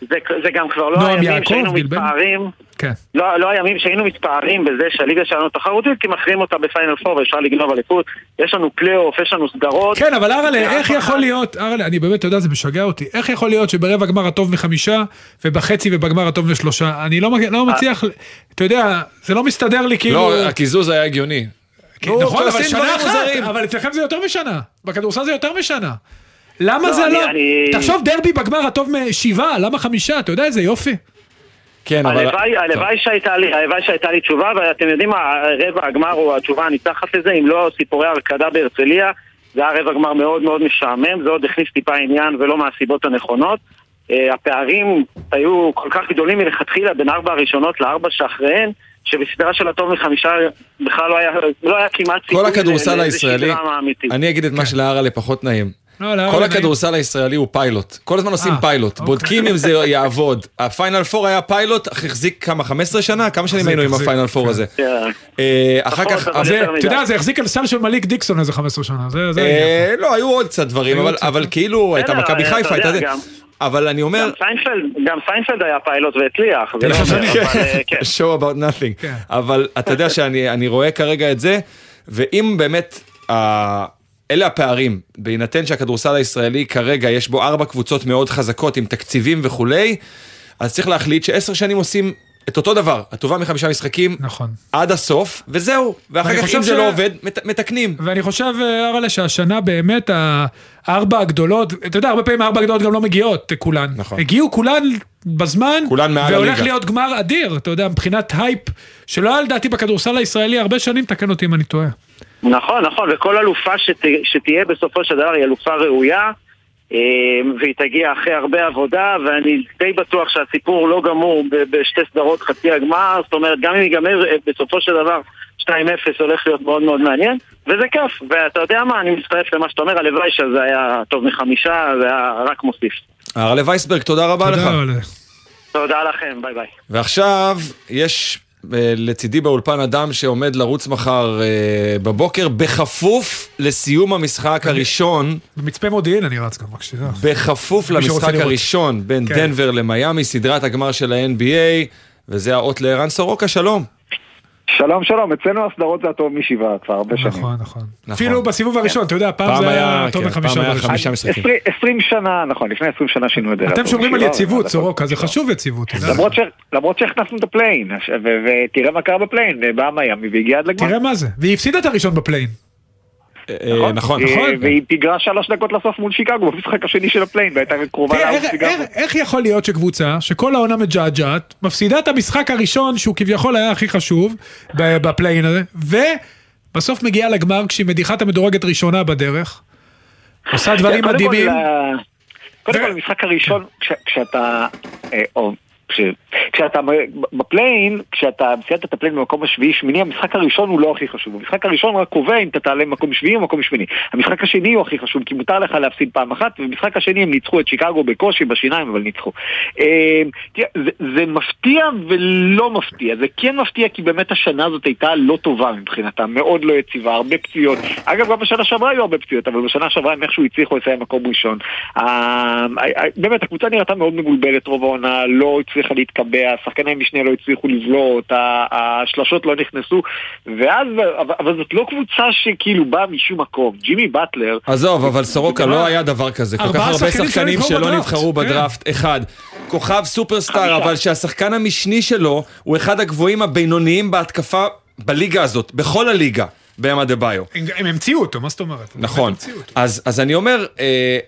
זה, זה גם כבר לא הימים יעקב, שהיינו גיל בן? מתפארים, כן. לא, לא הימים שהיינו מתפארים בזה שהליגה שלנו תחרותית, כי מכריעים אותה בפיינל פור ואפשר לגנוב אליפות. יש לנו פלייאוף, יש לנו סדרות. כן, אבל אראלה, איך יכול להיות, אראלה, אני באמת, אתה יודע, זה משגע אותי. איך יכול להיות שברבע גמר הטוב מחמישה, ובחצי ובגמר הטוב משלושה? אני לא לא מצליח, אתה יודע, זה לא מסתדר לי כאילו... לא, הקיזוז היה הגיוני. נכון, אבל עושים שנה אחת. אבל אצלכם זה יותר משנה. בכדורסל זה יותר משנה. למה לא, זה לא... תחשוב דרבי בגמר הטוב משבעה, למה חמישה? אתה יודע איזה יופי. כן, הלוואי, הלוואי שהייתה לי, הלוואי שהייתה לי תשובה, ואתם יודעים מה, רבע הגמר הוא התשובה הניצחת לזה, אם לא סיפורי הרקדה בהרצליה, זה היה רבע גמר מאוד מאוד משעמם, זה עוד הכניס טיפה עניין ולא מהסיבות הנכונות. אה, הפערים היו כל כך גדולים מלכתחילה בין ארבע הראשונות לארבע שאחריהן, שבסדרה של הטוב מחמישה בכלל לא היה, לא היה כמעט סיכוי כל הכדורסל הישראלי. אני אגיד את מה שלאראלה פחות נעים. לא, לאראלה כל. הכדורסל הישראלי הוא פיילוט. כל הזמן עושים אה, פיילוט. בודקים אם זה יעבוד. הפיינל פור היה פיילוט, אך החזיק כמה? 15 שנה? כמה שנים היינו עם הפיינל פור כן. הזה? כן. אה, אחר פחות, כך... מדי. אתה יודע, זה החזיק על סל של מליק דיקסון איזה 15 שנה, זה זה העניין. אה, לא, היו עוד קצת דברים, אבל- אבל כן. כאילו, הייתה מכבי חיפה, הייתה זה. אבל אני אומר... גם סיינפלד, גם סיינפלד היה פיילוט והצליח, לא אה, show about nothing. אבל אתה יודע שאני אני רואה כרגע את זה, ואם באמת, אלה הפערים, בהינתן שהכדורסל הישראלי כרגע יש בו ארבע קבוצות מאוד חזקות עם תקציבים וכולי, אז צריך להחליט שעשר שנים עושים את אותו דבר, הטובה מחמישה משחקים, נכון. עד הסוף, וזהו. ואחר כך אם זה לא עובד, מת- מתקנים. ואני חושב, אה, אראלה, שהשנה באמת הארבע הגדולות, אתה יודע, הרבה פעמים הארבע הגדולות גם לא מגיעות, אה, כולן. נכון. הגיעו כולן בזמן, כולן מעל והולך הליגה. להיות גמר אדיר, אתה יודע, מבחינת הייפ, שלא היה לדעתי בכדורסל הישראלי הרבה שנים, תקן אותי אם אני טועה. נכון, נכון, וכל אלופה שת, שתהיה בסופו של דבר היא אלופה ראויה, והיא תגיע אחרי הרבה עבודה, ואני די בטוח שהסיפור לא גמור ב- בשתי סדרות חצי הגמר, זאת אומרת, גם אם ייגמר אה, בסופו של דבר 2-0 הולך להיות מאוד מאוד מעניין, וזה כיף, ואתה יודע מה, אני מצטרף למה שאתה אומר, הלוואי שזה היה טוב מחמישה, זה היה רק מוסיף. הרלה וייסברג, תודה רבה לך. תודה, לכם, ביי ביי. ועכשיו יש לצידי באולפן אדם שעומד לרוץ מחר אה, בבוקר בכפוף לסיום המשחק הראשון, במצפה מודיעין אני רץ גם, רק שתדע. בכפוף למשחק. הראשון בין כן. דנבר למיאמי, סדרת הגמר של ה-NBA, וזה האות לערן סורוקה, שלום. שלום שלום, אצלנו הסדרות זה הטוב משבעה כבר הרבה שנים. נכון, נכון. אפילו בסיבוב הראשון, אתה יודע, פעם זה היה, טוב כן, מחמישה בראשון. חמישה משחקים. עשרים- שנה, נכון, לפני עשרים שנה שינו את זה. אתם שומרים על יציבות, סורוקה, זה חשוב יציבות. למרות שהכנסנו את ה play-in, ותראה מה קרה ב play-in, באה מיאמי והגיעה עד לגמר. תראה מה זה, והיא הפסידה את הראשון ב play-in. אה, נכון. אה, נכון. והיא פיגרה שלוש דקות לסוף מול שיקגו במשחק השני של ה play-in, והייתה קרובה ל out איך- שיקגו. איך- יכול להיות שקבוצה שכל העונה מג'עג'עת, מפסידה את המשחק הראשון שהוא כביכול היה הכי חשוב ב play-in הזה, ובסוף מגיעה לגמר כשהיא מדיחה את המדורגת ראשונה בדרך, עושה דברים מדהימים. אה, קודם כל, המשחק הראשון, כש- כשאתה, כש- כשאתה ב play-in, כשאתה סיימת את ה play-in במקום השביעי, שמיני, המשחק הראשון הוא לא הכי חשוב. המשחק הראשון רק קובע אם אתה תעלה במקום שביעי או מקום שמיני. המשחק השני הוא הכי חשוב, כי מותר לך להפסיד פעם אחת, ובמשחק השני הם ניצחו את שיקגו בקושי בשיניים, אבל ניצחו. תראה, זה, זה מפתיע ולא מפתיע. זה כן מפתיע כי באמת השנה הזאת הייתה לא טובה מבחינתה, מאוד לא יציבה, הרבה פציעות. אגב, גם בשנה שעברה היו הרבה פציעות, אבל בשנה שעברה הם איכשהו הצליחו לסיים מקום ראשון. אה, באמת, הקבוצה נראתה מאוד מבולבלת רוב העונה, לא הצליחה להתקבע, שחקני משנה לא הצליחו לבלוט, ה- השלשות לא נכנסו, ואז, אבל, אבל זאת לא קבוצה שכאילו באה משום מקום. ג'ימי באטלר... עזוב, אבל סורוקה לא היה דבר כזה, כל כך הרבה שחקנים שלא נבחרו בדראפט, כן. בדראפט, אחד. כוכב סופרסטאר. אבל שהשחקן המשני שלו הוא אחד הגבוהים הבינוניים בהתקפה בליגה הזאת, בכל הליגה, באמה דה ביו. הם- המציאו אותו, מה זאת אומרת? נכון. אז, אז אני אומר, אה,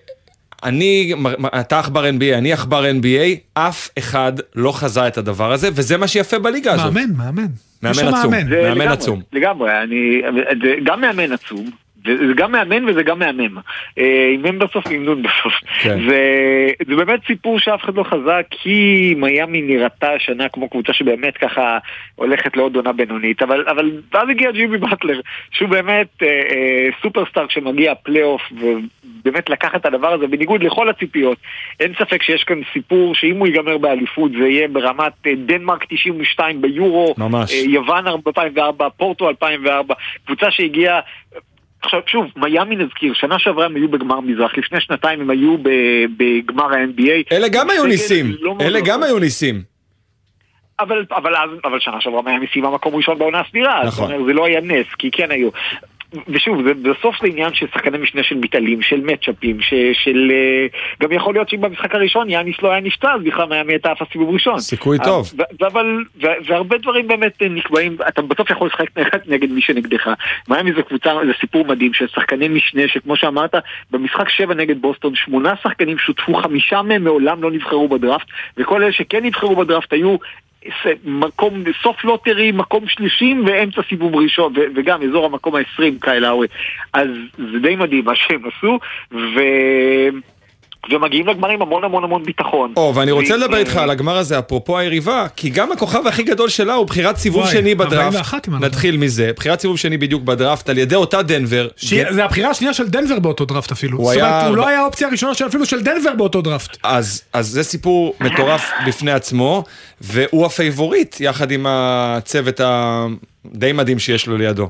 אני, אתה עכבר NBA, אני עכבר NBA, אף אחד לא חזה את הדבר הזה, וזה מה שיפה בליגה הזאת. מאמן, מאמן. מאמן עצום. מאמן. עצום. לגמרי, אני, גם מאמן עצום. זה גם מאמן וזה גם מהמם. אה, אימן בסוף עם נון בסוף. כן. זה, זה באמת סיפור שאף אחד לא חזה, כי מיאמי נראתה השנה כמו קבוצה שבאמת ככה הולכת לעוד עונה בינונית, אבל, אבל ואז הגיע ג'ימי באטלר, שהוא באמת אה, אה, סופרסטאר שמגיע פלייאוף, ובאמת לקח את הדבר הזה בניגוד לכל הציפיות. אין ספק שיש כאן סיפור שאם הוא ייגמר באליפות זה יהיה ברמת אה, דנמרק 92 ביורו, ממש. אה, יוון 2004, פורטו 2004, קבוצה שהגיעה עכשיו, שוב, מיאמי נזכיר, שנה שעברה הם היו בגמר מזרח, לפני שנתיים הם היו בגמר ה-NBA. אלה גם היו ניסים, לא אלה לא גם טוב. היו ניסים. אבל, אבל, אז, אבל שנה שעברה מיאמי סיימה מקום ראשון בעונה הסדירה, נכון. זה לא היה נס, כי כן היו. ושוב, זה, בסוף זה עניין של שחקני משנה של מתעלים, של מצ'אפים, של... אה, גם יכול להיות שאם במשחק הראשון יאניס לא היה נפצע, אז בכלל מיאמי הייתה עפה סיבוב ראשון. סיכוי אז- טוב. ו- אבל, ו- והרבה דברים באמת נקבעים, אתה בסוף יכול לשחק נגד- נגד מי שנגדך. מיאמי זה קבוצה, זה סיפור מדהים של שחקני משנה, שכמו שאמרת, במשחק שבע נגד בוסטון, שמונה שחקנים שותפו, חמישה מהם מעולם לא נבחרו בדראפט, וכל אלה שכן נבחרו בדראפט היו... מקום, סוף lottery, מקום שלישי ואמצע סיבוב ראשון, ו- וגם אזור המקום ה-20 כאלה. אז זה די מדהים מה שהם עשו, ו... ומגיעים לגמרים המון המון המון ביטחון. או, ואני רוצה לדבר איתך על הגמר הזה, אפרופו היריבה, כי גם הכוכב הכי גדול שלה הוא בחירת סיבוב שני בדראפט. 41 אם אני לא נתחיל מזה, בחירת סיבוב שני בדיוק בדראפט על ידי אותה דנבר. זה הבחירה השנייה של דנבר באותו דראפט אפילו. זאת אומרת, הוא לא היה האופציה הראשונה של- אפילו של דנבר באותו דראפט. אז, אז זה סיפור מטורף בפני עצמו, והוא הפייבוריט יחד עם הצוות הדי מדהים שיש לו לידו.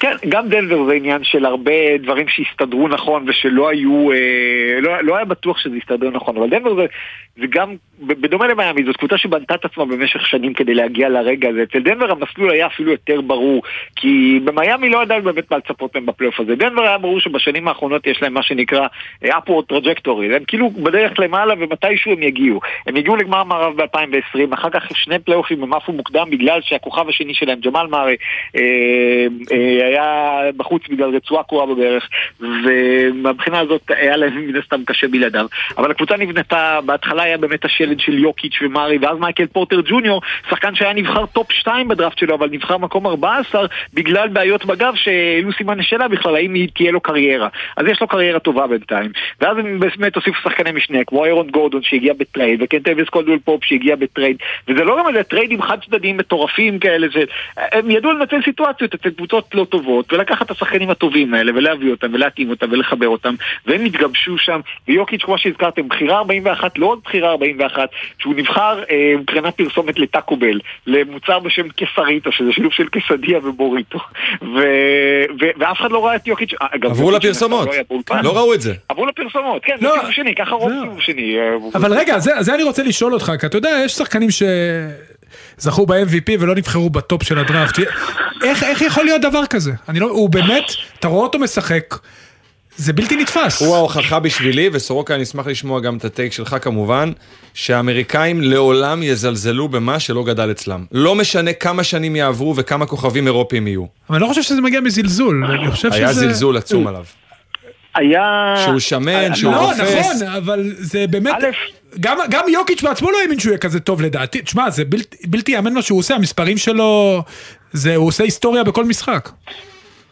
כן, גם דנבר זה עניין של הרבה דברים שהסתדרו נכון ושלא היו, אה, לא, לא היה בטוח שזה יסתדר נכון, אבל דנבר זה, זה גם, בדומה למיאמי, זאת קבוצה שבנתה את עצמה במשך שנים כדי להגיע לרגע הזה. אצל דנבר המסלול היה אפילו יותר ברור, כי במיאמי לא ידענו באמת מה לצפות מהם בפלייאוף הזה. דנבר היה ברור שבשנים האחרונות יש להם מה שנקרא אה, upward trajectory, הם כאילו בדרך למעלה ומתישהו הם יגיעו. הם הגיעו לגמר מערב ב-2020, אחר כך שני פלייאופים הם עפו מוקדם בגלל שהכוכב השני שלהם, ג'מאל מארי, אה, אה, היה בחוץ בגלל רצועה קרועה בדרך, ומהבחינה הזאת היה להם מן הסתם קשה בלעדיו. אבל הקבוצה נבנתה, בהתחלה היה באמת השלד של יוקיץ' ומארי, ואז מייקל פורטר ג'וניור, שחקן שהיה נבחר טופ 2 בדראפט שלו, אבל נבחר מקום 14 בגלל בעיות בגב שהעלו סימן שאלה בכלל, האם תהיה לו קריירה. אז יש לו קריירה טובה בינתיים. ואז הם באמת הוסיפו שחקני משנה, כמו איירון גורדון שהגיע בטרייד, וקנטביוס קולדוול פופ שהגיע בטרייד, וזה לא גם איזה טריידים חד צדדיים מטורפים כאלה, שהם ידעו לנצל סיטואציות אצל קבוצות לא טובות, ולקחת את השחקנים הטובים האלה, ולהביא אותם, ולהתאים אותם, ולחבר אותם, והם התגבשו שם, ויוקיץ' כמו שהזכרתם, בחירה 41, לא עוד בחירה 41, שהוא נבחר אה, מבחינת פרסומת לטאקו בל, למוצר בשם קסריטו, שזה שילוב של קסדיה ובוריטו, ו... ו... ואף אחד לא ראה את יוקיץ', אגב, עברו לפרסומות, לא. לא ראו את זה. עברו לפרסומות, כן, זה סיבוב שני, ככה רוב סיבוב שני. אה, אבל רגע, זה, זה אני רוצה לשאול אותך, כי אתה יודע, יש שחקנים שזכו ב-MVP ולא נבחרו בטופ של הדראפט. איך, איך יכול להיות דבר כזה? אני לא, הוא באמת, אתה רואה אותו משחק, זה בלתי נתפס. הוא ההוכחה בשבילי, וסורוקה, אני אשמח לשמוע גם את הטייק שלך כמובן, שהאמריקאים לעולם יזלזלו במה שלא גדל אצלם. לא משנה כמה שנים יעברו וכמה כוכבים אירופיים יהיו. אבל אני לא חושב שזה מגיע מזלזול, אני חושב שזה... היה זלזול עצום עליו. היה... שהוא שמן, שהוא לא, רופס. נכון, אבל זה באמת... גם, גם יוקיץ' בעצמו לא האמין שהוא יהיה כזה טוב לדעתי. תשמע, זה בלתי, בלתי יאמן מה שהוא עושה, המספרים שלו, זה, הוא עושה היסטוריה בכל משחק.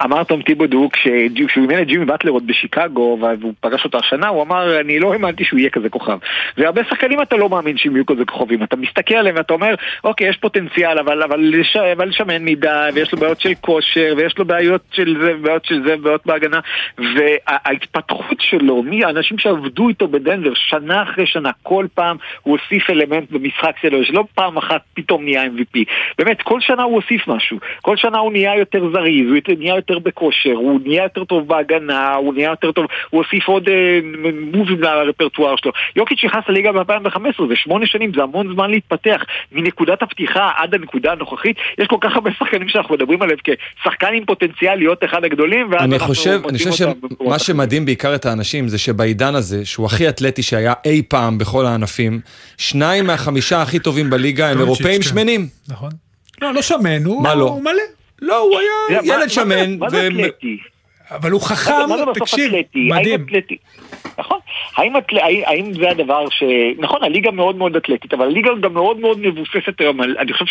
אמר תום טיבודו, כשהוא אימן את ג'ימי באטלר עוד בשיקגו, והוא פגש אותו השנה, הוא אמר, אני לא האמנתי שהוא יהיה כזה כוכב. והרבה שחקנים אתה לא מאמין שהם יהיו כזה כוכבים. אתה מסתכל עליהם ואתה אומר, אוקיי, יש פוטנציאל, אבל, אבל, לש, אבל שמן מדי, ויש לו בעיות של כושר, ויש לו בעיות של זה, בעיות של זה, בעיות בהגנה. וההתפתחות שלו, מי האנשים שעבדו איתו בדנבר, שנה אחרי שנה, כל פעם הוא הוסיף אלמנט במשחק שלו, שלא פעם אחת פתאום נהיה MVP. באמת, כל שנה הוא הוסיף משהו. כל שנה הוא נהיה יותר זריז, הוא נהיה יותר בכושר, הוא נהיה יותר טוב בהגנה, הוא נהיה יותר טוב, הוא הוסיף עוד אה, מובים לרפרטואר שלו. יוקיץ' נכנס לליגה ב-2015, זה שמונה שנים, זה המון זמן להתפתח. מנקודת הפתיחה עד הנקודה הנוכחית, יש כל כך הרבה שחקנים שאנחנו מדברים עליהם כשחקן עם פוטנציאל להיות אחד הגדולים, ואז אני אנחנו חושב, אני חושב שמה שמדהים בעיקר את האנשים זה שבעידן הזה, שהוא הכי אתלטי שהיה אי פעם בכל הענפים, שניים מהחמישה הכי טובים בליגה הם אירופאים כן. שמנים. נכון. לא, לא שמן, הוא, מה לא? הוא מלא. לא, הוא היה ילד שמן. מה זה אתלטי? אבל הוא חכם, תקשיב? מדהים. נכון. האם, אתל... האם, זה הדבר ש... נכון, הליגה מאוד מאוד אתלטית, אבל הליגה גם מאוד מאוד מבוססת היום. על- אני חושב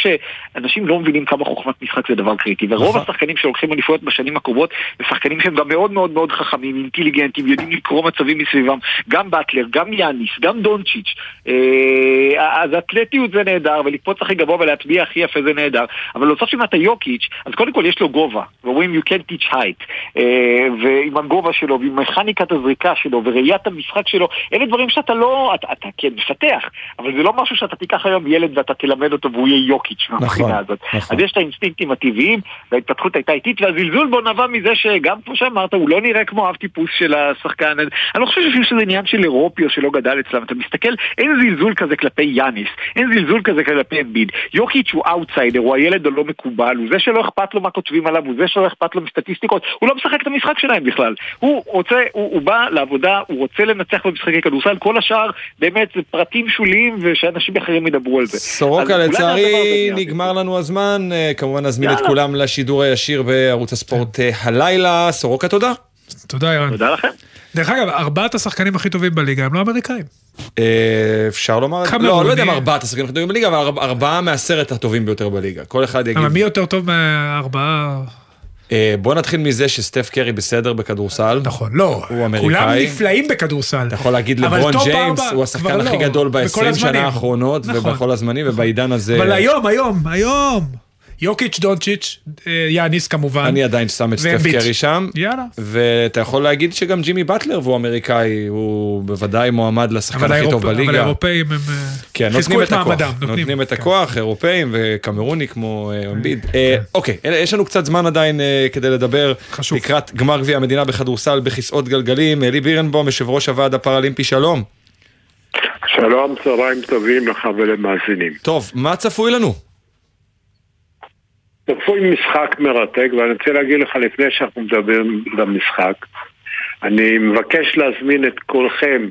שאנשים לא מבינים כמה חוכמת משחק זה דבר קריטי. ורוב השחקנים שהולכים אליפויות בשנים הקרובות, זה שחקנים שהם גם מאוד מאוד מאוד חכמים, אינטליגנטים, יודעים לקרוא מצבים מסביבם. גם באטלר, גם יאניס, גם דונצ'יץ'. אה, אז אתלטיות זה נהדר, ולקפוץ הכי גבוה ולהטביע הכי יפה זה נהדר. אבל בסוף אם אתה יוקיץ', אז קודם כל יש לו גובה. ואומרים you can't teach height. אה, ועם הגובה שלו, ועם מכניקת הזריקה שלו, וראיית המשחק שלו, אלה דברים שאתה לא, אתה, אתה כן מפתח, אבל זה לא משהו שאתה תיקח היום ילד ואתה תלמד אותו והוא יהיה יוקיץ' מהבחינה הזאת. נכון. אז יש את האינסטינקטים הטבעיים, וההתפתחות הייתה איטית, והזלזול בו נבע מזה שגם כמו שאמרת, הוא לא נראה כמו אב טיפוס של השחקן. אני לא חושב שזה עניין של אירופי או שלא גדל אצלם. אתה מסתכל, אין זלזול כזה כלפי יאניס, אין זלזול כזה כלפי אמביד. יוקיץ' הוא אאוטסיידר, הוא הילד הלא מקובל, הוא זה שלא אכפת לו מה כותבים עליו, הוא זה שלא אכפת לו מסטטיסטיקות, הוא לא משחק את המשחק שלהם בכלל. הוא רוצה, הוא, הוא בא לעבודה, הוא רוצה לנצח במשחקי כדורסל, כל השאר באמת זה פרטים שוליים ושאנשים אחרים ידברו על זה. סורוקה לצערי נגמר לנו הזמן, אה, כמובן נזמין את. כולם לשידור הישיר בערוץ הספורט אה, הלילה. סורוקה תודה. תודה, ירן. תודה לכם. דרך אגב, ארבעת השחקנים הכי טובים בליגה הם לא אמריקאים. אה, אפשר לומר. לא, לא יודע אם ארבעת השחקנים הכי טובים בליגה, אבל ארבע- ארבעה מעשרת הטובים ביותר בליגה. כל אחד יגיד. אבל מי יותר טוב מהארבעה? אה, בוא נתחיל מזה שסטף קרי בסדר בכדורסל. נכון, לא. הוא כולם אמריקאי. נפלאים בכדורסל. אתה יכול להגיד לברון ג'יימס, הוא השחקן הכי לא, גדול בכל ב-20 הזמנים. שנה האחרונות, נכון. ובכל הזמנים, ובעידן הזה... אבל היום, היום, היום. יוקיץ', דונצ'יץ', אה, יאניס כמובן. אני עדיין שם את סטף. קרי שם. יאללה. ואתה יכול להגיד שגם ג'ימי באטלר והוא אמריקאי, הוא בוודאי מועמד לשחקן הכי טוב האירופ- אבל בליגה. האירופאים הם אה, כן, חיזקו את מעמדם. נותנים את כן. הכוח, אירופאים וקמרוני כמו אה, אמביד. אה, אוקיי, יש לנו קצת זמן עדיין אה, כדי לדבר לקראת גמר גביע המדינה בכדורסל בכיסאות גלגלים. אלי בירנבום, יושב ראש הוועד הפראלימפי, שלום. שלום, צהריים טובים לך ולמאזינים. טוב, מה צפוי לנו? צפוי משחק מרתק, ואני רוצה להגיד לך לפני שאנחנו מדברים למשחק, אני מבקש להזמין את כולכם,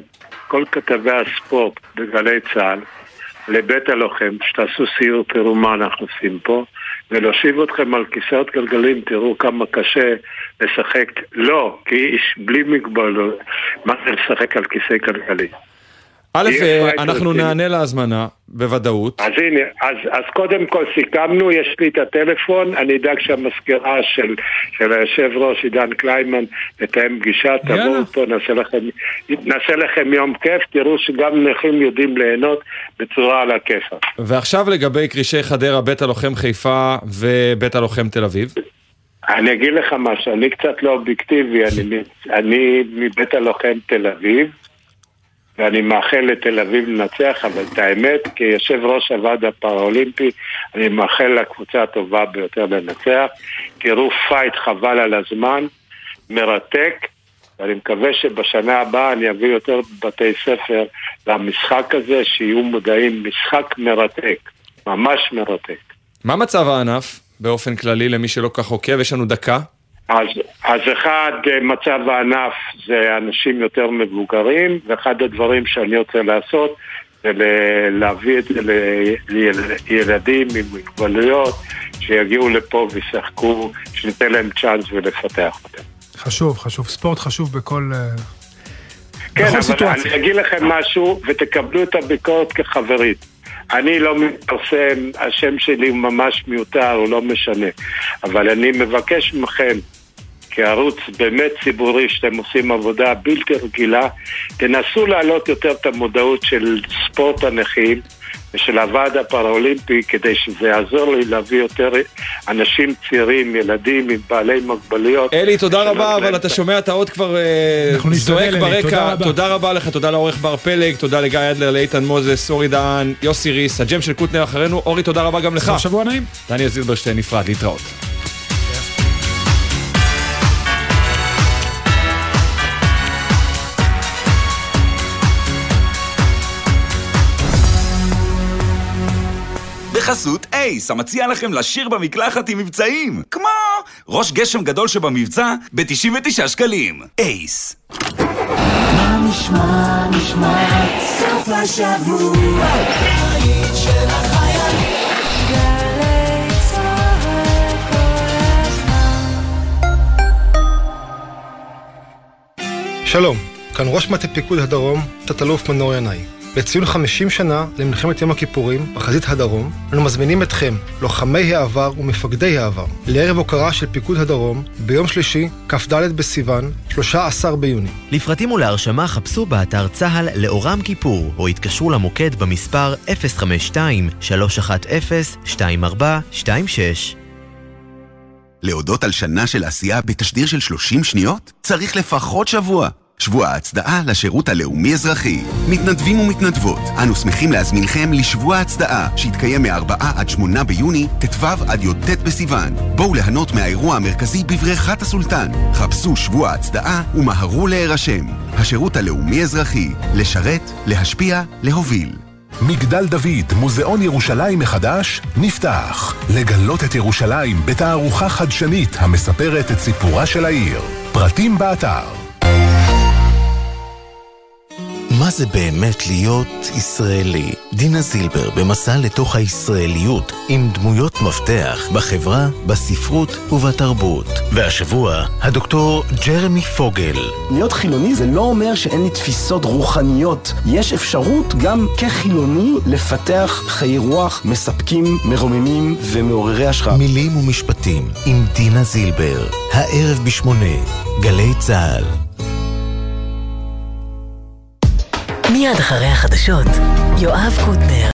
כל כתבי הספורט בגלי צה"ל, לבית הלוחם, שתעשו סיור, תראו מה אנחנו עושים פה, ולהושיב אתכם על כיסאות גלגלים, תראו כמה קשה לשחק, לא, כאיש בלי מגבלות, מה זה לשחק על כיסא גלגלי. א', אה, אנחנו. נענה להזמנה, בוודאות. אז הנה, אז, אז קודם כל סיכמנו, יש לי את הטלפון, אני אדאג שהמזכירה של, של היושב ראש עידן קליימן תתאם פגישה, תבואו פה, נעשה לכם, נעשה לכם יום כיף, תראו שגם נכים יודעים ליהנות בצורה על הכיפאק. ועכשיו לגבי כרישי חדרה, בית הלוחם חיפה ובית הלוחם תל אביב. אני אגיד לך משהו, אני קצת לא אובייקטיבי, אני, אני מבית הלוחם תל אביב, ואני מאחל לתל אביב לנצח, אבל את האמת, כיושב ראש הוועד הפראולימפי, אני מאחל לקבוצה הטובה ביותר לנצח. תראו fight חבל על הזמן, מרתק, ואני מקווה שבשנה הבאה אני אביא יותר בתי ספר למשחק הזה, שיהיו מודעים, משחק מרתק, ממש מרתק. מה מצב הענף באופן כללי למי שלא כל כך עוקב? יש לנו דקה. אז, אז אחד, אה, מצב הענף זה אנשים יותר מבוגרים, ואחד הדברים שאני רוצה לעשות זה להביא את זה לילדים עם מוגבלויות, שיגיעו לפה וישחקו, שניתן להם צ'אנס ולפתח אותם. חשוב, חשוב. ספורט חשוב בכל... אה, כן, אבל סיטואציה. אני אגיד לכם משהו, ותקבלו את הביקורת כחברית. אני לא מתפרסם, השם שלי הוא ממש מיותר, הוא לא משנה. אבל אני מבקש מכם, כערוץ באמת ציבורי שאתם עושים עבודה בלתי רגילה, תנסו להעלות יותר את המודעות של ספורט הנכים ושל הוועד הפראולימפי כדי שזה יעזור לי להביא יותר אנשים צעירים, ילדים עם בעלי מוגבלויות. אלי, תודה רבה, אבל אתה את שומע את האות כבר אה, זועק ברקע. תודה רבה. תודה רבה לך, תודה לעורך בר פלג, תודה לגיא אדלר, לאיתן מוזס, אורי דהן, יוסי ריס, הג'ם של קוטנר אחרינו. אורי, תודה רבה גם לך. סוף שבוע נעים. דניאל זילברשטיין נפרד, להתראות. בחסות אייס, המציע לכם לשיר במקלחת עם מבצעים, כמו ראש גשם גדול שבמבצע ב-99 שקלים. אייס. מה נשמע, נשמע, סוף השבוע, הבית של החיילים. גלי צהל כל הזמן. שלום, כאן ראש מטה פיקוד הדרום, תת-אלוף מנור ינאי. לציון 50 שנה למלחמת יום הכיפורים בחזית הדרום, אנו מזמינים אתכם, לוחמי העבר ומפקדי העבר, לערב הוקרה של פיקוד הדרום ביום שלישי, כ"ד בסיוון, 13 ביוני. לפרטים ולהרשמה חפשו באתר צה"ל לאורם כיפור, או התקשרו למוקד במספר 052-310-2426. להודות על שנה של עשייה בתשדיר של 30 שניות? צריך לפחות שבוע. שבוע ההצדעה לשירות הלאומי-אזרחי. מתנדבים ומתנדבות, אנו שמחים להזמינכם לשבוע ההצדעה, שיתקיים מ-4 עד 8 ביוני, ט"ו עד י"ט בסיוון. בואו ליהנות מהאירוע המרכזי בבריכת הסולטן. חפשו שבוע ההצדעה ומהרו להירשם. השירות הלאומי-אזרחי, לשרת, להשפיע, להוביל. מגדל דוד, מוזיאון ירושלים מחדש, נפתח. לגלות את ירושלים בתערוכה חדשנית המספרת את סיפורה של העיר. פרטים באתר. מה זה באמת להיות ישראלי? דינה זילבר במסע לתוך הישראליות עם דמויות מפתח בחברה, בספרות ובתרבות. והשבוע, הדוקטור ג'רמי פוגל. להיות חילוני זה לא אומר שאין לי תפיסות רוחניות. יש אפשרות גם כחילוני לפתח חיי רוח מספקים, מרוממים ומעוררי השראה. מילים ומשפטים עם דינה זילבר, הערב בשמונה, גלי צה"ל. מיד אחרי החדשות, יואב קוטנר